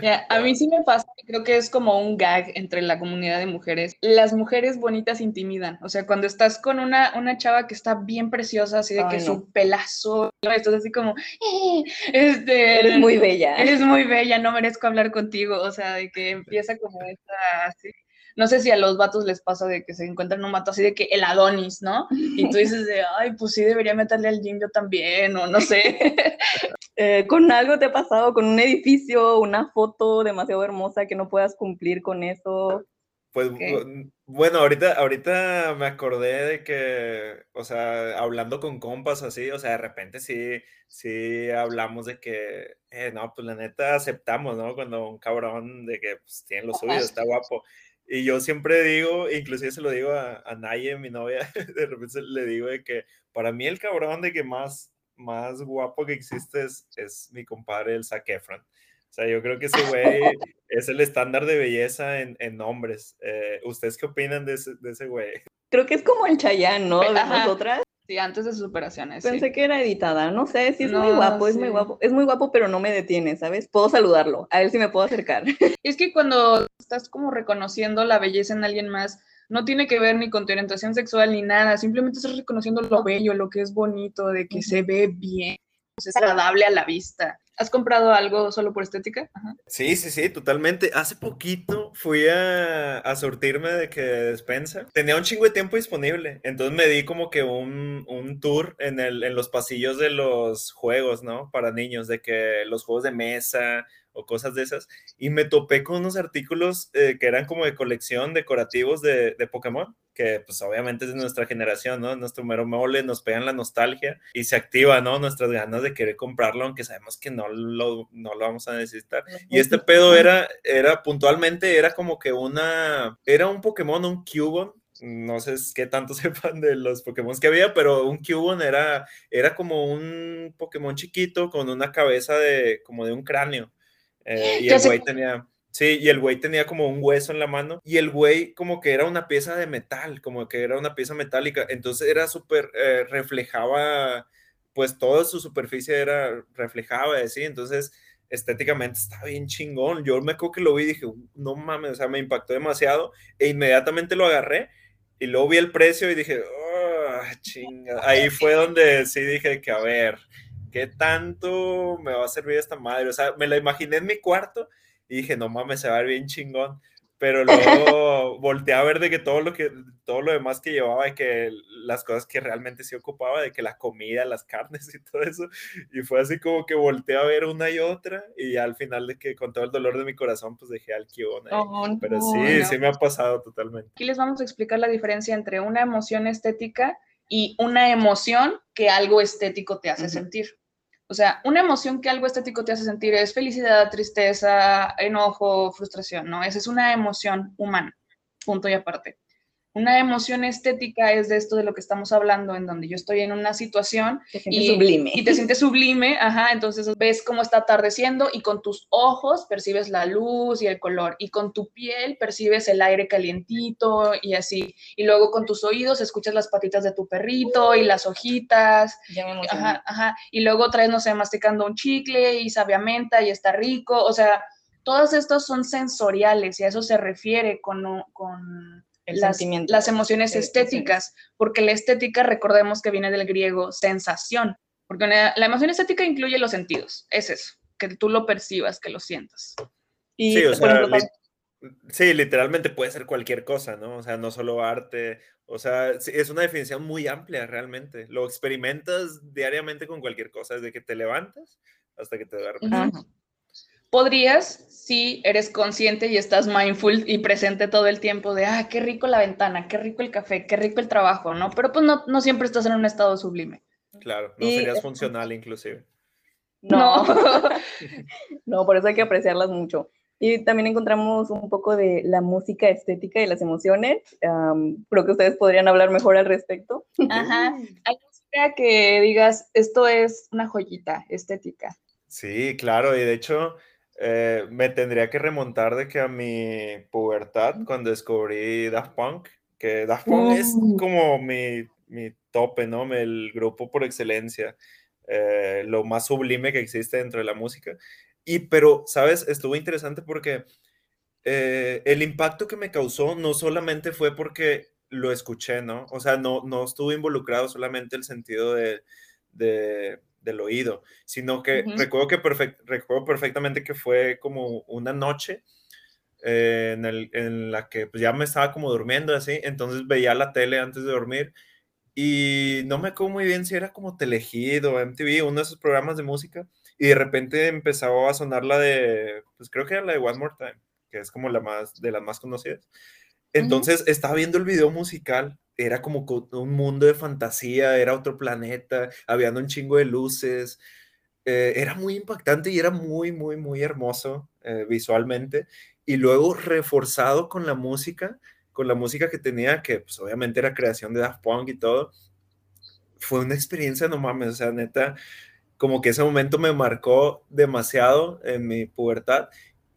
Ya, a mí sí me pasa, creo que es como un gag entre la comunidad de mujeres. Las mujeres bonitas intimidan, o sea, cuando estás con una, una chava que está bien preciosa, así de Ay, que no. su pelazo, estás así como, "Eh, este, Eres muy bella. eres muy bella, no merezco hablar contigo, o sea, de que empieza como esta, así. No sé si a los vatos les pasa de que se encuentran un vato así de que el Adonis, ¿no? Y tú dices de, ay, pues sí, debería meterle al gym yo también, o no sé. Eh, ¿Con algo te ha pasado? ¿Con un edificio, una foto demasiado hermosa que no puedas cumplir con eso? Pues bueno, ahorita, ahorita me acordé de que, o sea, hablando con compas así, o sea, de repente sí, sí hablamos de que, eh, no, pues la neta aceptamos, ¿no? Cuando un cabrón de que pues, tiene lo suyo, está guapo. Y yo siempre digo, inclusive se lo digo a, a Naye, mi novia, de repente le digo de que para mí el cabrón de que más, más guapo que existe es, es mi compadre, el Zac Efron. O sea, yo creo que ese güey es el estándar de belleza en, en hombres. Eh, ¿Ustedes qué opinan de ese, de ese güey? Creo que es como el Chayanne, ¿no? De Ajá. nosotras. Sí, antes de sus operaciones. sí. Pensé que era editada, no sé, sí es muy guapo, es muy guapo, es muy guapo, pero no me detiene, ¿sabes? Puedo saludarlo, a él sí me puedo acercar. Es que cuando estás como reconociendo la belleza en alguien más, no tiene que ver ni con tu orientación sexual ni nada, simplemente estás reconociendo lo bello, lo que es bonito, de que se ve bien, es agradable a la vista. ¿Has comprado algo solo por estética? Sí, sí, sí, totalmente. Hace poquito fui a, a surtirme de que despensa. Tenía un chingo de tiempo disponible. Entonces me di como que un, un tour en, el, en los pasillos de los juegos, ¿no? Para niños, de que los juegos de mesa o cosas de esas, y me topé con unos artículos eh, que eran como de colección decorativos de, de, Pokémon, que pues obviamente es de nuestra generación, ¿no? Nuestro mero mole, nos pegan la nostalgia y se activa, ¿no? Nuestras ganas de querer comprarlo, aunque sabemos que no lo, no lo vamos a necesitar. Y este pedo era, era puntualmente, era como que una, era un Pokémon, un Cubone, no sé qué tanto sepan de los Pokémon que había, pero un Cubone era, era como un Pokémon chiquito con una cabeza de, como de un cráneo. Eh, y el güey tenía, sí, y el güey tenía como un hueso en la mano y el güey como que era una pieza de metal, como que era una pieza metálica, entonces era súper, eh, reflejaba, pues toda su superficie era, reflejaba así, entonces estéticamente está bien chingón. Yo me acuerdo que lo vi y dije, no mames, o sea, me impactó demasiado e inmediatamente lo agarré y luego vi el precio y dije, oh, chinga. Ahí fue donde sí dije que, a ver, ¿qué tanto me va a servir esta madre? O sea, me la imaginé en mi cuarto y dije, no mames, se va a ver bien chingón pero luego volteé a ver de que todo lo que todo lo demás que llevaba y que las cosas que realmente sí ocupaba de que la comida las carnes y todo eso. Y fue así como que volteé a ver una y otra y al final de que con todo el dolor de mi corazón pues dejé al Kion oh, pero sí sí me ha pasado totalmente. Aquí les vamos a explicar la diferencia entre una emoción estética y una emoción que algo estético te hace sentir o sea, una emoción que algo estético te hace sentir es felicidad, tristeza, enojo, frustración, ¿no? Esa es una emoción humana, punto y aparte. Una emoción estética es de esto de lo que estamos hablando, en donde yo estoy en una situación y, sublime. y te sientes sublime, ajá, entonces ves cómo está atardeciendo y con tus ojos percibes la luz y el color y con tu piel percibes el aire calientito y así. Y luego con tus oídos escuchas las patitas de tu perrito y las hojitas. ajá, ajá. Y luego traes, no sé, masticando un chicle y sabe a menta y está rico. O sea, todas estas son sensoriales y a eso se refiere con, con las, emociones estéticas, porque la estética, recordemos que viene del griego sensación, porque la, emoción estética incluye los sentidos, es eso, que tú lo percibas, que lo sientas. Y, sí, o sea, sí, literalmente puede ser cualquier cosa, ¿no? O sea, no solo arte, o sea, es una definición muy amplia realmente. Lo experimentas diariamente con cualquier cosa, desde que te levantas hasta que te duermes podrías, si eres consciente y estás mindful y presente todo el tiempo de, ah, qué rico la ventana, qué rico el café, qué rico el trabajo, ¿no? Pero pues no, no siempre estás en un estado sublime. Claro, no serías funcional inclusive. No, no, por eso hay que apreciarlas mucho. Y también encontramos un poco de la música estética y las emociones. creo que ustedes podrían hablar mejor al respecto. Ajá. Hay música que digas, esto es una joyita estética. Sí, claro, y de hecho, eh, me tendría que remontar de que a mi pubertad, cuando descubrí Daft Punk, que Daft Punk es uh. como mi, mi, tope, ¿no? El grupo por excelencia, eh, lo más sublime que existe dentro de la música. Y, pero, ¿sabes? Estuvo interesante porque eh, el impacto que me causó no solamente fue porque lo escuché, ¿no? O sea, no, no estuvo involucrado solamente el sentido de, de del oído, sino que recuerdo que recuerdo perfectamente que fue como una noche eh, en, el, en, la que pues, ya me estaba como durmiendo así, entonces veía la tele antes de dormir y no me acuerdo muy bien si era como Telegido, MTV, uno de esos programas de música, y de repente empezaba a sonar la de, pues creo que era la de One More Time, que es como la más, de las más conocidas. Entonces estaba viendo el video musical era como un mundo de fantasía, era otro planeta, había un chingo de luces, eh, era muy impactante y era muy, muy, muy hermoso eh, visualmente. Y luego reforzado con la música, con la música que tenía, que pues obviamente era creación de Daft Punk y todo, fue una experiencia, no mames, o sea, neta, como que ese momento me marcó demasiado en mi pubertad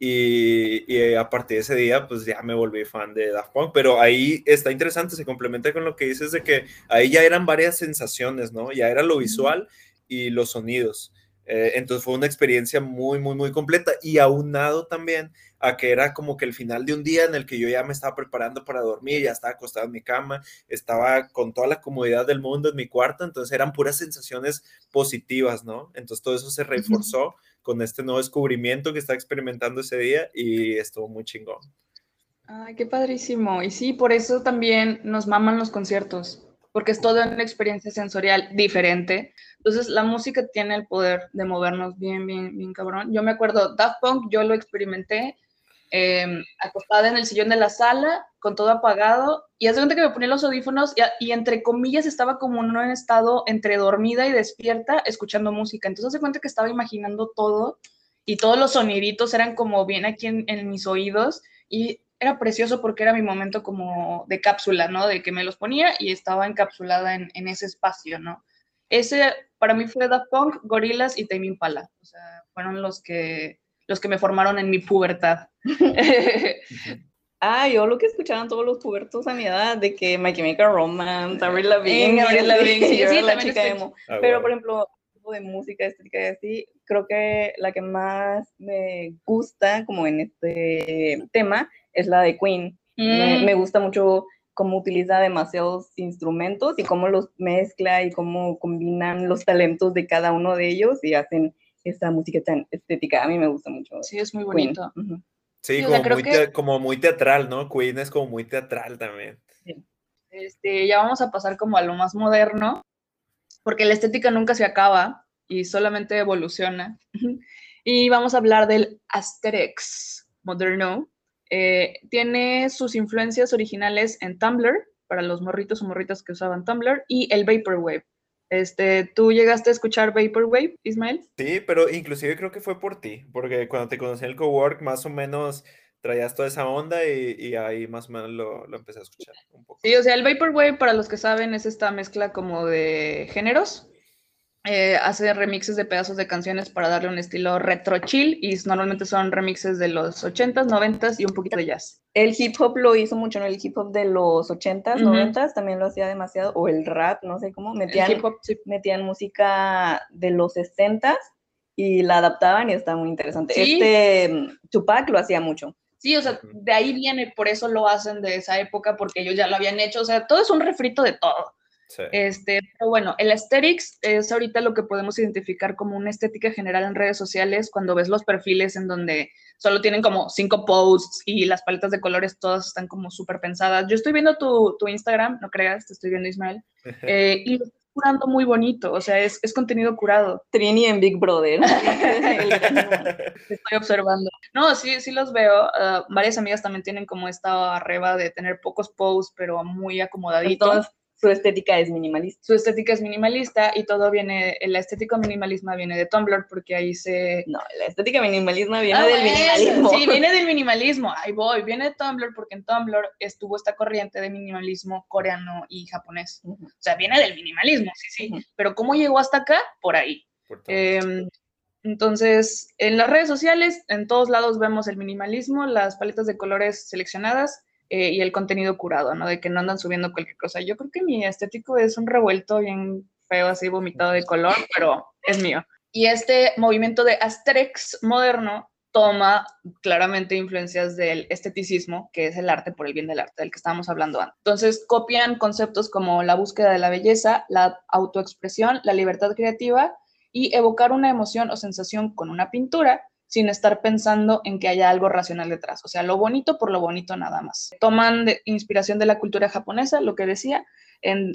y, a partir de ese día, pues ya me volví fan de Daft Punk. Pero ahí está interesante, se complementa con lo que dices de que ahí ya eran varias sensaciones, ¿no? Ya era lo visual y los sonidos. Eh, entonces fue una experiencia muy, muy, muy completa y aunado también a que era como que el final de un día en el que yo ya me estaba preparando para dormir, ya estaba acostado en mi cama, estaba con toda la comodidad del mundo en mi cuarto, entonces eran puras sensaciones positivas, ¿no? Entonces todo eso se reforzó con este nuevo descubrimiento que está experimentando ese día y estuvo muy chingón. Ay, qué padrísimo. Y sí, por eso también nos maman los conciertos. porque es toda una experiencia sensorial diferente. Entonces, la música tiene el poder de movernos bien, bien, bien cabrón. Yo me acuerdo, Daft Punk, yo lo experimenté em, acostada en el sillón de la sala, con todo apagado, y hace cuenta que me ponía los audífonos y, entre comillas estaba como en estado entre dormida y despierta, escuchando música. Entonces, hace cuenta que estaba imaginando todo y todos los soniditos eran como bien aquí en, en mis oídos y era precioso porque era mi momento como de cápsula, ¿no? De que me los ponía y estaba encapsulada en, en ese espacio, ¿no? Ese para mí fue Daft Punk, Gorillaz y Tame Impala. O sea, fueron los que, los que me formaron en mi pubertad. Ah, yo lo que escuchaban todos los pubertos a mi edad, de que My Chemical Romance, Avril Lavigne, Avril Lavigne, sí, sí, la chica emo. Ah, Pero, por ejemplo, de música estética y así, creo que la que más me gusta como en este tema es la de Queen. Mm. Me, gusta mucho cómo utiliza demasiados instrumentos y cómo los mezcla y cómo combinan los talentos de cada uno de ellos y hacen esta música tan estética. A mí me gusta mucho. Sí, es muy bonito. Sí, como, muy teatral, ¿no? Queen es como muy teatral también. Este, ya vamos a pasar como a lo más moderno, porque la estética nunca se acaba y solamente evoluciona. y vamos a hablar del Asterix moderno, eh, tiene sus influencias originales en Tumblr, para los morritos o morritas que usaban Tumblr, y el Vaporwave. Este, ¿Tú llegaste a escuchar Vaporwave, Ismael? Sí, pero inclusive creo que fue por ti, porque cuando te conocí en el cowork, más o menos traías toda esa onda y, ahí más o menos lo, lo, empecé a escuchar un poco. Sí, o sea, el Vaporwave, para los que saben, es esta mezcla como de géneros. Eh, hace remixes de pedazos de canciones para darle un estilo retro chill y normalmente son remixes de los 80s, 90s y un poquito de jazz. El hip hop lo hizo mucho, ¿no? El hip hop de los 80s, 90s también lo hacía demasiado, o el rap, no sé cómo, metían, metían música de los 60s y la adaptaban y está muy interesante. Este mm, Tupac lo hacía mucho. Sí, o sea, de ahí viene, por eso lo hacen de esa época, porque ellos ya lo habían hecho, o sea, todo es un refrito de todo. Este, pero bueno, el aesthetics es ahorita lo que podemos identificar como una estética general en redes sociales cuando ves los perfiles en donde solo tienen como cinco posts y las paletas de colores todas están como súper pensadas. Yo estoy viendo tu, tu, Instagram, no creas, te estoy viendo Ismael, eh, y lo estás curando muy bonito, o sea, es, es contenido curado. Trini en Big Brother. estoy observando. No, sí, sí los veo. Uh, varias amigas también tienen como esta arreba de tener pocos posts, pero muy acomodaditos su estética es minimalista. Su estética es minimalista y todo viene, la estética minimalismo viene de Tumblr porque ahí se... No, la estética minimalismo viene ah, del minimalismo. Sí, viene del minimalismo, ahí voy, viene de Tumblr porque en Tumblr estuvo esta corriente de minimalismo coreano y japonés. O sea, viene del minimalismo, sí, sí. Pero ¿cómo llegó hasta acá? Por ahí. Em, entonces, en las redes sociales, en todos lados vemos el minimalismo, las paletas de colores seleccionadas eh, y el contenido curado, ¿no? De que no andan subiendo cualquier cosa. Yo creo que mi estético es un revuelto bien feo, así vomitado de color, pero es mío. Y este movimiento de Asterix moderno toma claramente influencias del esteticismo, que es el arte por el bien del arte, del que estábamos hablando antes. Entonces, copian conceptos como la búsqueda de la belleza, la autoexpresión, la libertad creativa y evocar una emoción o sensación con una pintura sin estar pensando en que haya algo racional detrás. O sea, lo bonito por lo bonito nada más. Toman inspiración de la cultura japonesa, lo que decía,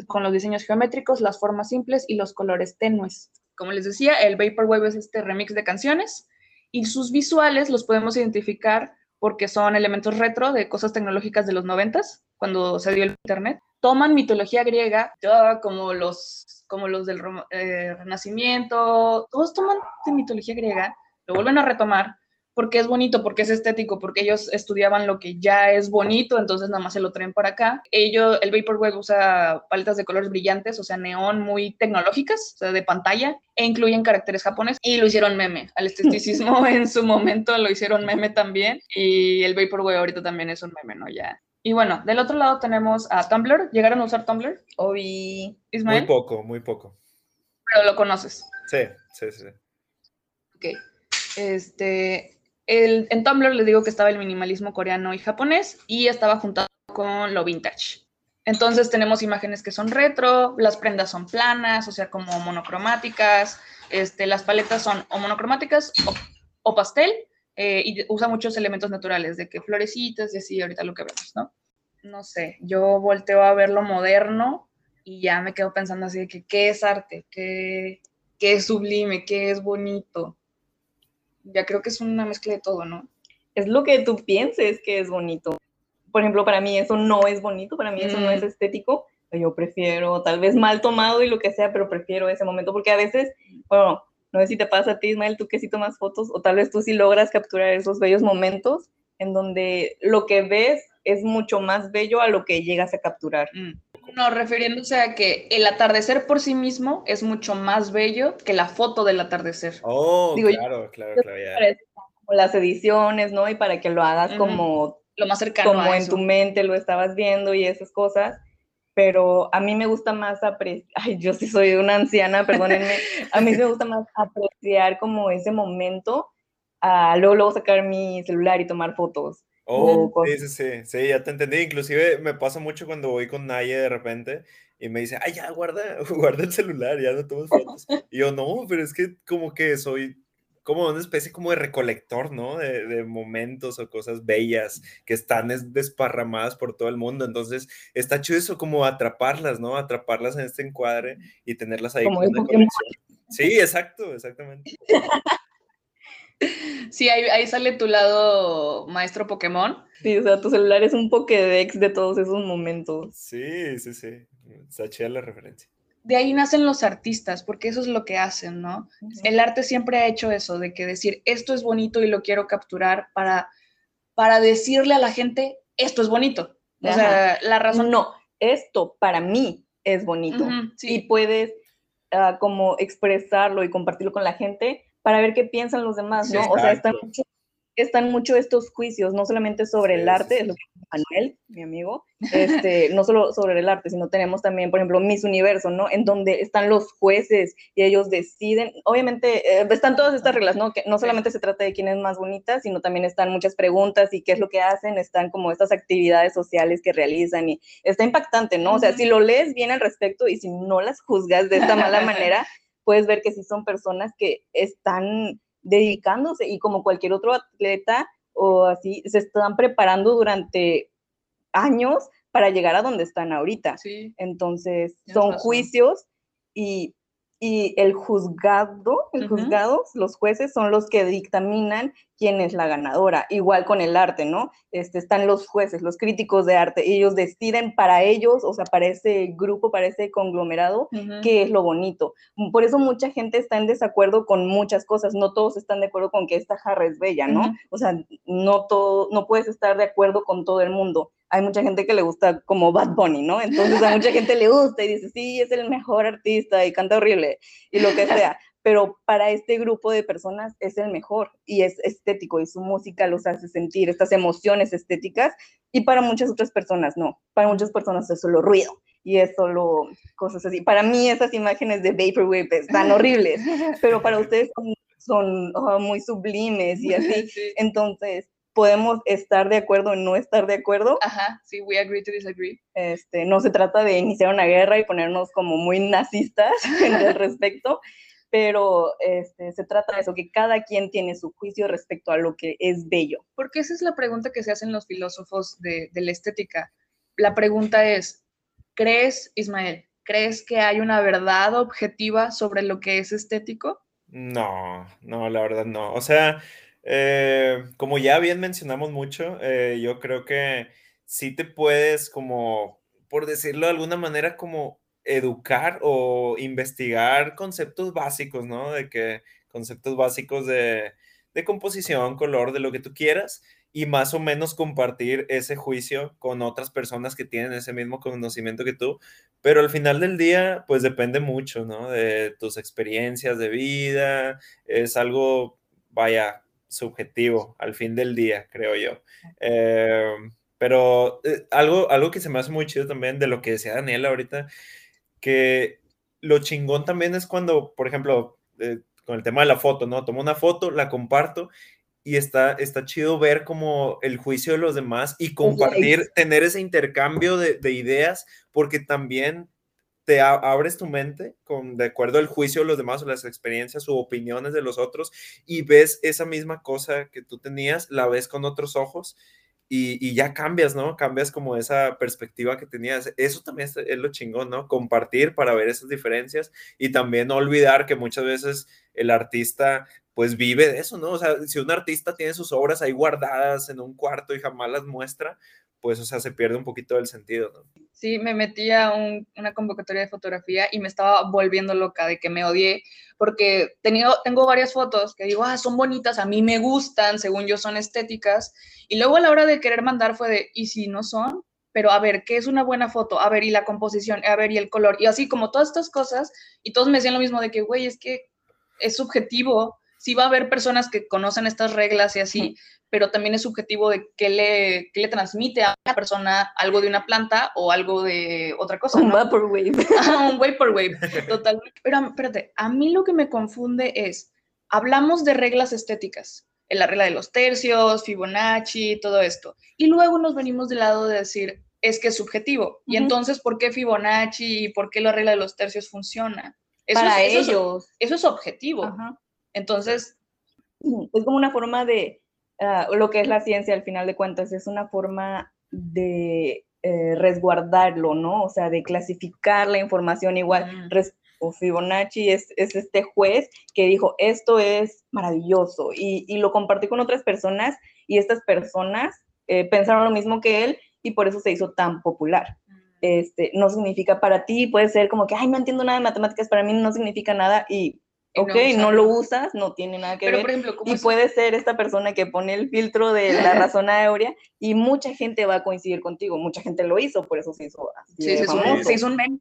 con los diseños geométricos, las formas simples y los colores tenues. Como les decía, el Vaporwave es este remix de canciones y sus visuales los podemos identificar porque son elementos retro de cosas tecnológicas de los noventas, cuando se dio el internet. Toman mitología griega, como los, como los del eh, Renacimiento, todos toman de mitología griega lo vuelven a retomar porque es bonito, porque es estético, porque ellos estudiaban lo que ya es bonito, entonces nada más se lo traen por acá. Ellos, el Vaporwave usa paletas de colores brillantes, o sea, neón muy tecnológicas, o sea, de pantalla, e incluyen caracteres japoneses y lo hicieron meme. Al esteticismo en su momento lo hicieron meme también y el Vaporwave ahorita también es un meme, ¿no? Ya. Y bueno, del otro lado tenemos a Tumblr. ¿Llegaron a usar Tumblr? Obi. Ismael. Muy poco, muy poco. Pero lo conoces. Sí, sí, sí. Ok. Este, el, en Tumblr les digo que estaba el minimalismo coreano y japonés y estaba juntado con lo vintage. Entonces tenemos imágenes que son retro, las prendas son planas, o sea, como monocromáticas, este, las paletas son o monocromáticas o, pastel, eh, y usa muchos elementos naturales, de que florecitas y así, ahorita lo que vemos, ¿no? No sé, yo volteo a ver lo moderno y ya me quedo pensando así de que qué es arte, qué, qué es sublime, qué es bonito. Ya creo que es una mezcla de todo, ¿no? Es lo que tú pienses que es bonito. Por ejemplo, para mí eso no es bonito, para mí eso no es Mm. estético. Yo prefiero, tal vez mal tomado y lo que sea, pero prefiero ese momento porque a veces, bueno, no sé si te pasa a ti, Ismael, tú que sí tomas fotos, o tal vez tú sí logras capturar esos bellos momentos en donde lo que ves es mucho más bello a lo que llegas a capturar. Mm. No, refiriéndose a que el atardecer por sí mismo es mucho más bello que la foto del atardecer. Oh, Digo, yo- claro, claro, yo claro. ya. Como las ediciones, ¿no? Y para que lo hagas como Lo más cercano como a en tu mente lo estabas viendo y esas cosas, pero a mí me gusta más apreciar, ay, yo sí soy una anciana, perdónenme, a mí me gusta más apreciar como ese momento, a luego, luego sacar mi celular y tomar fotos. Oh, sí, sí, sí, sí, ya te entendí. Inclusive me pasa mucho cuando voy con Naye de repente y me dice, ay, ya, guarda, guarda el celular, ya no tomas fotos. Y yo, no, pero es que como que soy como una especie como de recolector, ¿no? De, de momentos o cosas bellas que están es- desparramadas por todo el mundo. Entonces, está chido eso como atraparlas, ¿no? Atraparlas en este encuadre y tenerlas ahí Como como una colección. Sí, exacto, exactamente. Sí, ahí, ahí sale tu lado maestro Pokémon. Sí, o sea, tu celular es un Pokédex de todos esos momentos. Sí, sí, sí. Está chida la referencia. De ahí nacen los artistas, porque eso es lo que hacen, ¿no? El arte siempre ha hecho eso, de que decir, esto es bonito y lo quiero capturar para, para decirle a la gente, esto es bonito. O sea, la razón... No, esto para mí es bonito. Sí. y puedes ah, como expresarlo y compartirlo con la gente para ver qué piensan los demás, Sí, ¿no? o sea, están mucho, están mucho estos juicios, no solamente sobre Sí, el arte, sí. es lo que dice Manuel, mi amigo, este, no solo sobre el arte, sino tenemos también, por ejemplo, Miss Universo, ¿no? En donde están los jueces y ellos deciden, obviamente, eh, están todas estas reglas, ¿no? Que no solamente se trata de quién es más bonita, sino también están muchas preguntas y qué es lo que hacen, están como estas actividades sociales que realizan y está impactante, ¿no? O sea, si lo lees bien al respecto y si no las juzgas de esta mala manera, puedes ver que sí son personas que están dedicándose y como cualquier otro atleta o así, se están preparando durante años para llegar a donde están ahorita. Sí, Entonces, son razón. juicios y, y el juzgado, el Ujú. juzgado, los jueces son los que dictaminan quién es la ganadora. Igual con el arte, ¿no? Este, están los jueces, los críticos de arte, ellos deciden para ellos, o sea, para ese grupo, para ese conglomerado, qué es lo bonito. Por eso mucha gente está en desacuerdo con muchas cosas, no todos están de acuerdo con que esta jarra es bella, ¿no? O sea, no todo, no puedes estar de acuerdo con todo el mundo. Hay mucha gente que le gusta como Bad Bunny, ¿no? Entonces a mucha gente le gusta y dice, sí, es el mejor artista y canta horrible y lo que sea. Pero para este grupo de personas es el mejor y es estético y su música los hace sentir estas emociones estéticas y para muchas otras personas no. Para muchas personas es solo ruido y es solo cosas así. Para mí esas imágenes de Vaporwave están horribles, pero para ustedes son, son, ah, muy sublimes y así. Sí. Entonces, podemos estar de acuerdo o no estar de acuerdo. Ajá, sí, we agree to disagree. Este, no se trata de iniciar una guerra y ponernos como muy nazistas al respecto, pero este, se trata de eso, que cada quien tiene su juicio respecto a lo que es bello. Porque esa es la pregunta que se hacen los filósofos de, de la estética. La pregunta es, ¿crees, Ismael, crees que hay una verdad objetiva sobre lo que es estético? No, no, la verdad no. O sea, eh, como ya bien mencionamos mucho, eh, yo creo que sí te puedes como, por decirlo de alguna manera, como educar o investigar conceptos básicos, ¿no? De que conceptos básicos de, de composición, color, de lo que tú quieras y más o menos compartir ese juicio con otras personas que tienen ese mismo conocimiento que tú. Pero al final del día, pues depende mucho, ¿no? De tus experiencias de vida. Es algo, vaya, subjetivo al fin del día, creo yo. Eh, pero eh, algo, algo que se me hace muy chido también de lo que decía Daniela ahorita, que lo chingón también es cuando, por ejemplo, eh, con el tema de la foto, ¿no? Tomo una foto, la comparto y está, está chido ver como el juicio de los demás y compartir, tener ese intercambio de, de ideas, porque también te abres tu mente con de acuerdo al juicio de los demás o las experiencias o opiniones de los otros y ves esa misma cosa que tú tenías, la ves con otros ojos y, ya cambias, ¿no? Cambias como esa perspectiva que tenías. Eso también es, lo chingón, ¿no? Compartir para ver esas diferencias y también no olvidar que muchas veces el artista pues vive de eso, ¿no? O sea, si un artista tiene sus obras ahí guardadas en un cuarto y jamás las muestra, pues, o sea, se pierde un poquito del sentido. Sí, me metí a una convocatoria de fotografía y me estaba volviendo loca de que me odié, porque tenido, tengo varias fotos que digo, ah, son bonitas, a mí me gustan, según yo son estéticas, y luego a la hora de querer mandar fue de, ¿y si no son? Pero a ver, ¿qué es una buena foto? A ver, y la composición, a ver, y el color, y así como todas estas cosas, y todos me decían lo mismo de que, güey, es que es subjetivo, sí va a haber personas que conocen estas reglas y así, pero también es subjetivo de qué le, qué le transmite a una persona algo de una planta o algo de otra cosa. Un vaporwave. un vaporwave, totalmente. Pero espérate, a mí lo que me confunde es, hablamos de reglas estéticas, en la regla de los tercios, Fibonacci, todo esto, y luego nos venimos del lado de decir, es que es subjetivo. Y entonces, ¿por qué Fibonacci y por qué la regla de los tercios funciona? Eso Para es, ellos. Eso es, objetivo. Entonces... Es como una forma de, ah, lo que es la ciencia al final de cuentas, es una forma de eh, resguardarlo, ¿no? O sea, de clasificar la información igual. O Fibonacci es, es, este juez que dijo, esto es maravilloso, y, y, lo compartí con otras personas, y estas personas eh, pensaron lo mismo que él, y por eso se hizo tan popular. Este, no significa para ti, puede ser como que, ay, no entiendo nada de matemáticas, para mí no significa nada, y ok, no, lo usas, no tiene nada que ver. y puede ser esta persona que pone el filtro de la razón aérea y mucha gente va a coincidir contigo, mucha gente lo hizo, por eso se hizo así sí, se hizo un meme.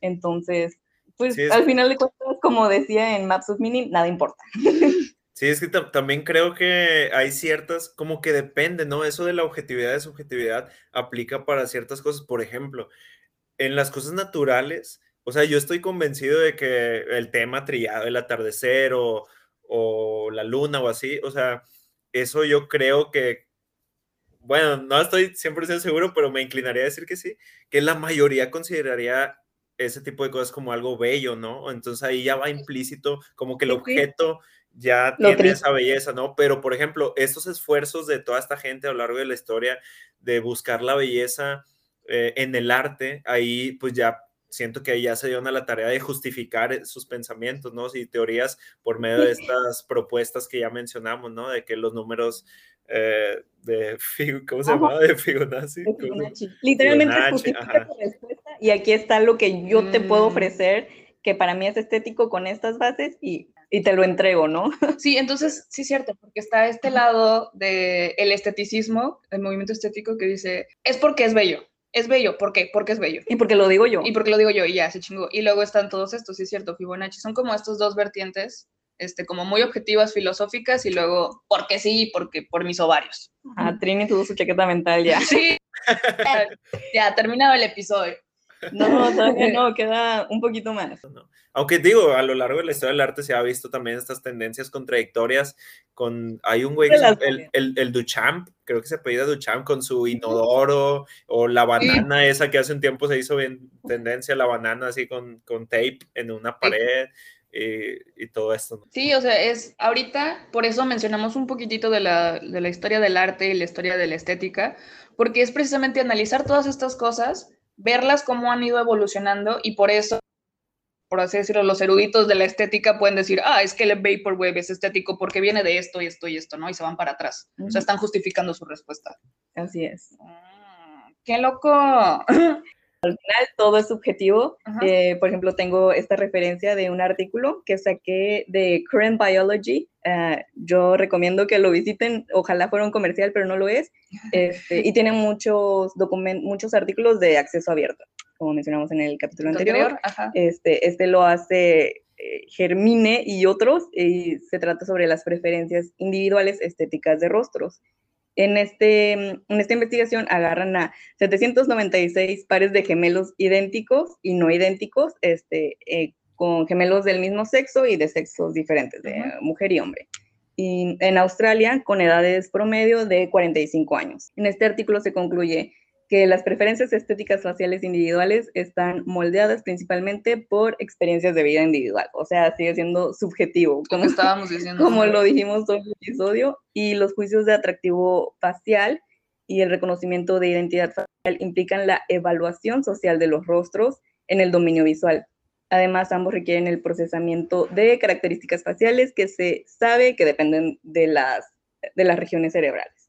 Entonces, pues al final de cuentas, como decía en Maps of Meaning, nada importa. Sí, es que también creo que hay ciertas, como que depende, ¿no? Eso de la objetividad y subjetividad aplica para ciertas cosas. Por ejemplo, en las cosas naturales, o sea, yo estoy convencido de que el tema trillado, el atardecer o, la luna o así, o sea, eso yo creo que, bueno, no estoy 100% seguro, pero me inclinaría a decir que sí, que la mayoría consideraría ese tipo de cosas como algo bello, ¿no? Entonces ahí ya va implícito como que el objeto ya tiene esa belleza, ¿no? Pero, por ejemplo, estos esfuerzos de toda esta gente a lo largo de la historia de buscar la belleza eh, en el arte, ahí pues ya siento que ya se dieron a la tarea de justificar eh, sus pensamientos, ¿no? Y teorías por medio de estas propuestas que ya mencionamos, ¿no? De que los números eh, de, ¿cómo se llama? De Fibonacci. Literalmente justifica tu respuesta y aquí está lo que yo te puedo mm. ofrecer, que para mí es estético con estas bases y, y te lo entrego, ¿no? Sí, entonces sí es cierto, porque está este lado del el esteticismo, el movimiento estético que dice, es porque es bello, es bello, ¿por qué? Porque es bello. Y porque lo digo yo. Y porque lo digo yo, y ya, se chingó. Y luego están todos estos, sí es cierto, Fibonacci, son como estos dos vertientes, este, como muy objetivas, filosóficas, y luego, porque sí, porque por mis ovarios. Ah, Trini tuvo su chaqueta mental ya. Sí. ya, terminado el episodio. No, todavía no, queda un poquito más. Aunque digo, a lo largo de la historia del arte se ha visto también estas tendencias contradictorias con, hay un güey, el, el, el, Duchamp, creo que se apellida Duchamp con su inodoro, o la banana esa que hace un tiempo se hizo bien tendencia, la banana así con, con tape en una pared. Y, todo esto. Sí, o sea, es ahorita, por eso mencionamos un poquitito de la, de la historia del arte y la historia de la estética, porque es precisamente analizar todas estas cosas verlas cómo han ido evolucionando y por eso, por así decirlo, los eruditos de la estética pueden decir, ah, es que el Vaporwave es estético porque viene de esto y esto y esto, ¿no? Y se van para atrás. O sea, están justificando su respuesta. Así es. Ah, ¡Qué loco! Al final todo es subjetivo. Eh, por ejemplo, tengo esta referencia de un artículo que saqué de Current Biology. Eh, yo recomiendo que lo visiten. Ojalá fuera un comercial, pero no lo es. Este, y tiene muchos, muchos artículos de acceso abierto, como mencionamos en el capítulo anterior. Este, este lo hace eh, Germine y otros, y se trata sobre las preferencias individuales estéticas de rostros. En, este, en esta investigación agarran a 796 pares de gemelos idénticos y no idénticos, este, eh, con gemelos del mismo sexo y de sexos diferentes, de mujer y hombre. Y en Australia, con edades promedio de 45 años. En este artículo se concluye que las preferencias estéticas faciales individuales están moldeadas principalmente por experiencias de vida individual, o sea, sigue siendo subjetivo, como estábamos diciendo. Como lo dijimos todo el episodio, y los juicios de atractivo facial y el reconocimiento de identidad facial implican la evaluación social de los rostros en el dominio visual. Además, ambos requieren el procesamiento de características faciales que se sabe que dependen de las, de las regiones cerebrales.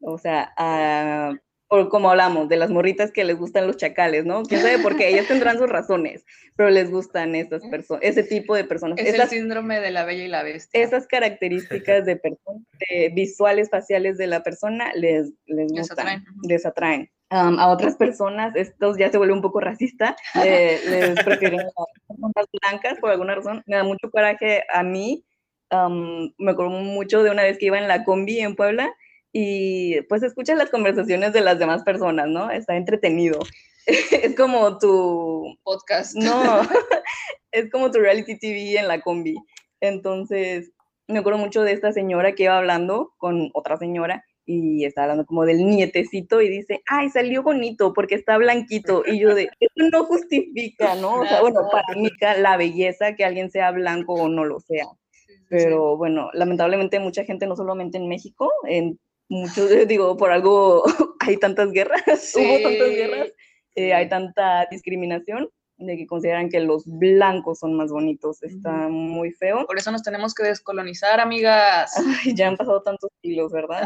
O sea, a, por como hablamos, de las morritas que les gustan los chacales, ¿no? ¿Quién sabe por qué? Ellas tendrán sus razones, pero les gustan estas personas, ese tipo de personas. Es el síndrome de la bella y la bestia. Esas características de, visuales faciales de la persona les, les gustan, les atraen. a otras personas, estos ya se vuelve un poco racista, les prefieren las personas blancas por alguna razón. Me da mucho coraje a mí. me acuerdo mucho de una vez que iba en la combi en Puebla y pues escuchas las conversaciones de las demás personas, ¿no? Está entretenido. es como tu podcast. No, es como tu reality TV en la combi. Entonces, me acuerdo mucho de esta señora que iba hablando con otra señora y está hablando como del nietecito y dice, ay, salió bonito porque está blanquito. Y yo de, eso no justifica, ¿no? O sea, bueno, para mí la belleza que alguien sea blanco o no lo sea. Pero bueno, lamentablemente mucha gente, no solamente en México, en muchos, digo, por algo hay tantas guerras, hubo tantas guerras, eh, hay tanta discriminación de que consideran que los blancos son más bonitos. Está muy feo. Por eso nos tenemos que descolonizar, amigas. Ay, ya han pasado tantos siglos, ¿verdad?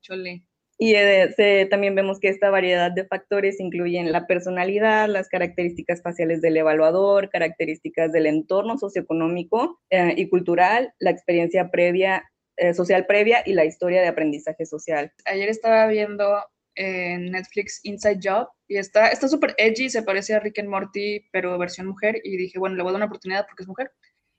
Chole. Y eh, también vemos que esta variedad de factores incluyen la personalidad, las características faciales del evaluador, características del entorno socioeconómico eh, y cultural, la experiencia previa eh, social previa y la historia de aprendizaje social. Ayer estaba viendo en Netflix Inside Job y está súper edgy, se parece a Rick and Morty, pero versión mujer, y dije, bueno, le voy a dar una oportunidad porque es mujer.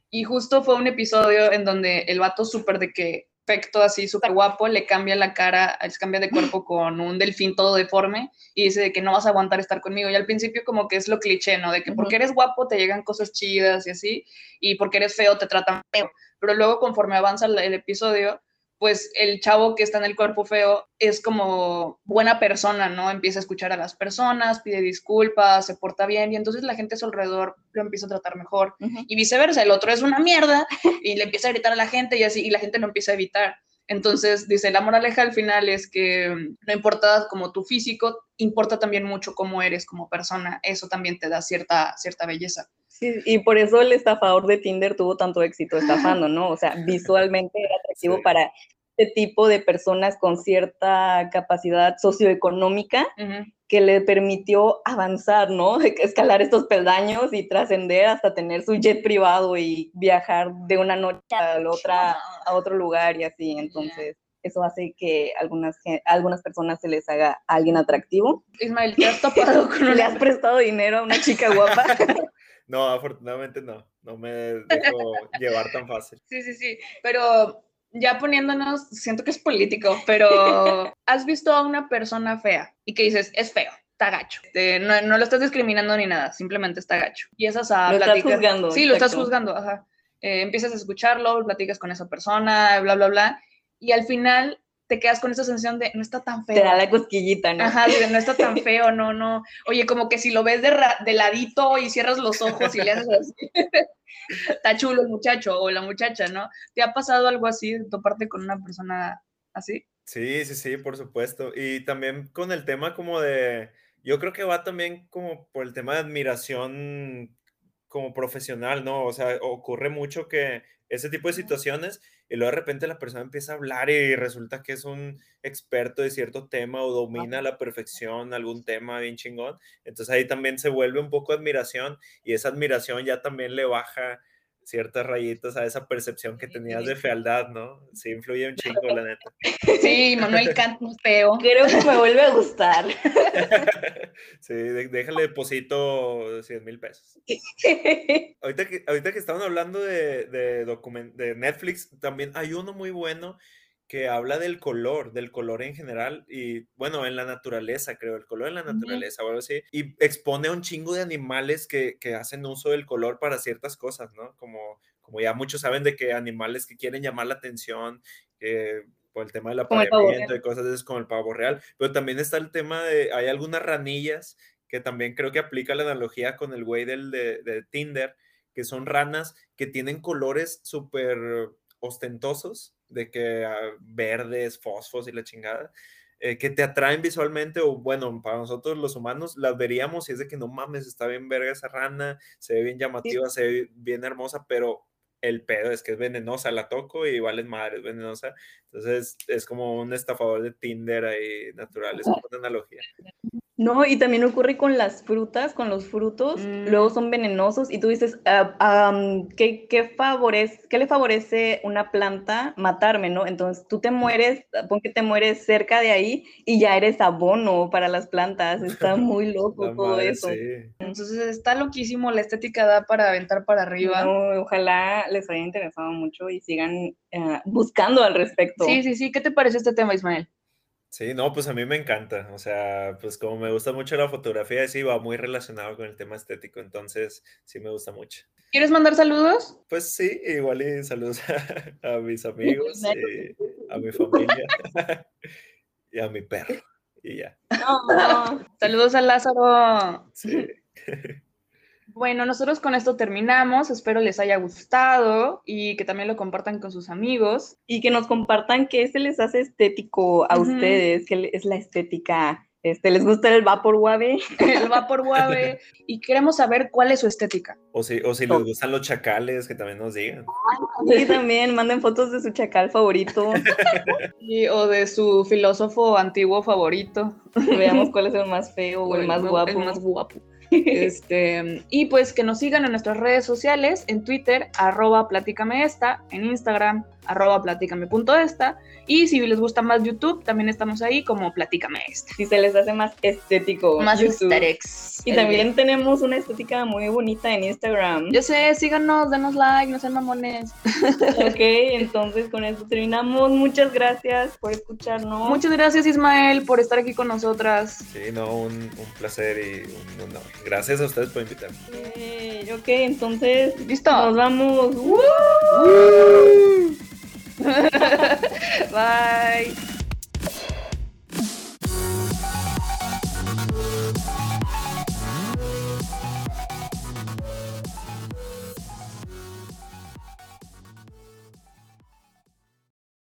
Y justo fue un episodio en donde el vato súper de que perfecto, así súper guapo, le cambia la cara, se cambia de cuerpo con un delfín todo deforme y dice de que no vas a aguantar estar conmigo. Y al principio como que es lo cliché, ¿no? De que porque eres guapo te llegan cosas chidas y así, y porque eres feo te tratan feo pero luego conforme avanza el, episodio, pues el chavo que está en el cuerpo feo es como buena persona, ¿no? Empieza a escuchar a las personas, pide disculpas, se porta bien y entonces la gente a su alrededor lo empieza a tratar mejor y viceversa, el otro es una mierda y le empieza a gritar a la gente y así y la gente lo empieza a evitar. Entonces, dice, la moraleja al final es que no importa como tu físico, importa también mucho cómo eres como persona, eso también te da cierta, cierta belleza. Sí, y por eso el estafador de Tinder tuvo tanto éxito estafando, ¿no? O sea, visualmente era atractivo para este tipo de personas con cierta capacidad socioeconómica que le permitió avanzar, ¿no? Escalar estos peldaños y trascender hasta tener su jet privado y viajar de una noche a la otra a otro lugar y así. Entonces, eso hace que algunas, algunas personas se les haga a alguien atractivo. Ismael, ¿te has topado con ¿Le has prestado dinero a una chica guapa? No, afortunadamente no, no me dejo llevar tan fácil. Sí, sí, sí, pero ya poniéndonos, siento que es político, pero has visto a una persona fea y que dices, es feo, está gacho. no, no, lo estás discriminando ni nada, simplemente está gacho. Y esas a Lo estás juzgando. Sí, lo estás juzgando, ajá. Eh, empiezas a escucharlo, platicas con esa persona, bla, bla, bla. Y al final te quedas con esa sensación de no está tan feo. Te da la cosquillita, ¿no? Ajá, no está tan feo, no, no. Oye, como que si lo ves de, de ladito y cierras los ojos y le haces así, está chulo el muchacho o la muchacha, ¿no? ¿Te ha pasado algo así de toparte con una persona así? Sí, sí, sí, por supuesto. Y también con el tema como de, yo creo que va también como por el tema de admiración como profesional, ¿no? O sea, ocurre mucho que ese tipo de situaciones y luego de repente la persona empieza a hablar y resulta que es un experto de cierto tema o domina a la perfección algún tema bien chingón. Entonces ahí también se vuelve un poco admiración y esa admiración ya también le baja ciertas rayitas a esa percepción que tenías de fealdad, ¿no? Sí, influye un chingo, la neta. Sí, Manuel Kant no feo. Creo que me vuelve a gustar. Sí, déjale deposito 100 mil pesos. ahorita, que, ahorita que estaban hablando de, de, de Netflix, también hay uno muy bueno que habla del color, del color en general y bueno, en la naturaleza, creo, el color en la naturaleza o algo así, y expone a un chingo de animales que, que, hacen uso del color para ciertas cosas, ¿no? Como, como ya muchos saben de que animales que quieren llamar la atención, que por el tema del apareamiento y cosas de como el pavo real, pero también está el tema de, hay algunas ranillas que también creo que aplica la analogía con el güey del de, de Tinder, que son ranas que tienen colores súper ostentosos, de que ah, verdes, fosfos y la chingada. eh, que te atraen visualmente, o bueno, para nosotros los humanos, las veríamos y es de que no mames, está bien verga esa rana, se ve bien llamativa, se ve bien hermosa, pero el pedo es que es venenosa, la toco y vale madre, es venenosa. Entonces es como un estafador de Tinder ahí natural, es una analogía. No, y también ocurre con las frutas, con los frutos, luego mm. son venenosos y tú dices, ah, ¿qué, qué, favorece, ¿qué le favorece una planta matarme, no? Entonces tú te mueres, pon que te mueres cerca de ahí y ya eres abono para las plantas, está muy loco todo eso. Entonces está loquísimo, la estética da para aventar para arriba. ojalá les haya interesado mucho y sigan eh, buscando al respecto. Sí, sí, sí, ¿qué te parece este tema, Ismael? Sí, no, pues a mí me encanta. O sea, pues como me gusta mucho la fotografía, sí va muy relacionado con el tema estético, entonces sí me gusta mucho. ¿Quieres mandar saludos? Pues sí, igual y saludos a, mis amigos, y a mi familia y a mi perro. Y ya. Saludos a Lázaro. Sí. Bueno, nosotros con esto terminamos. Espero les haya gustado y que también lo compartan con sus amigos. Y que nos compartan qué se les hace estético a ustedes, qué es la estética. Este, ¿Les gusta el vapor wave? el vapor wave. y queremos saber cuál es su estética. O si, o si les gustan los chacales, que también nos digan. Sí, también, manden fotos de su chacal favorito. o de su filósofo antiguo favorito. Veamos cuál es el más feo o el, más guapo. El más guapo. Este, y pues que nos sigan en nuestras redes sociales, en Twitter, arroba platícame esta, en Instagram, arroba platícame.esta. Y si les gusta más YouTube, también estamos ahí como platícame esta. Si se les hace más estético. Más YouTube. Y también tenemos una estética muy bonita en Instagram. Yo sé, síganos, denos like, no sean mamones. ok, entonces con eso terminamos. Muchas gracias por escucharnos. Muchas gracias Ismael por estar aquí con nosotras. Sí, no, un, placer y un honor. Gracias a ustedes por invitarme. ok, entonces. Listo. Nos vamos. Bye.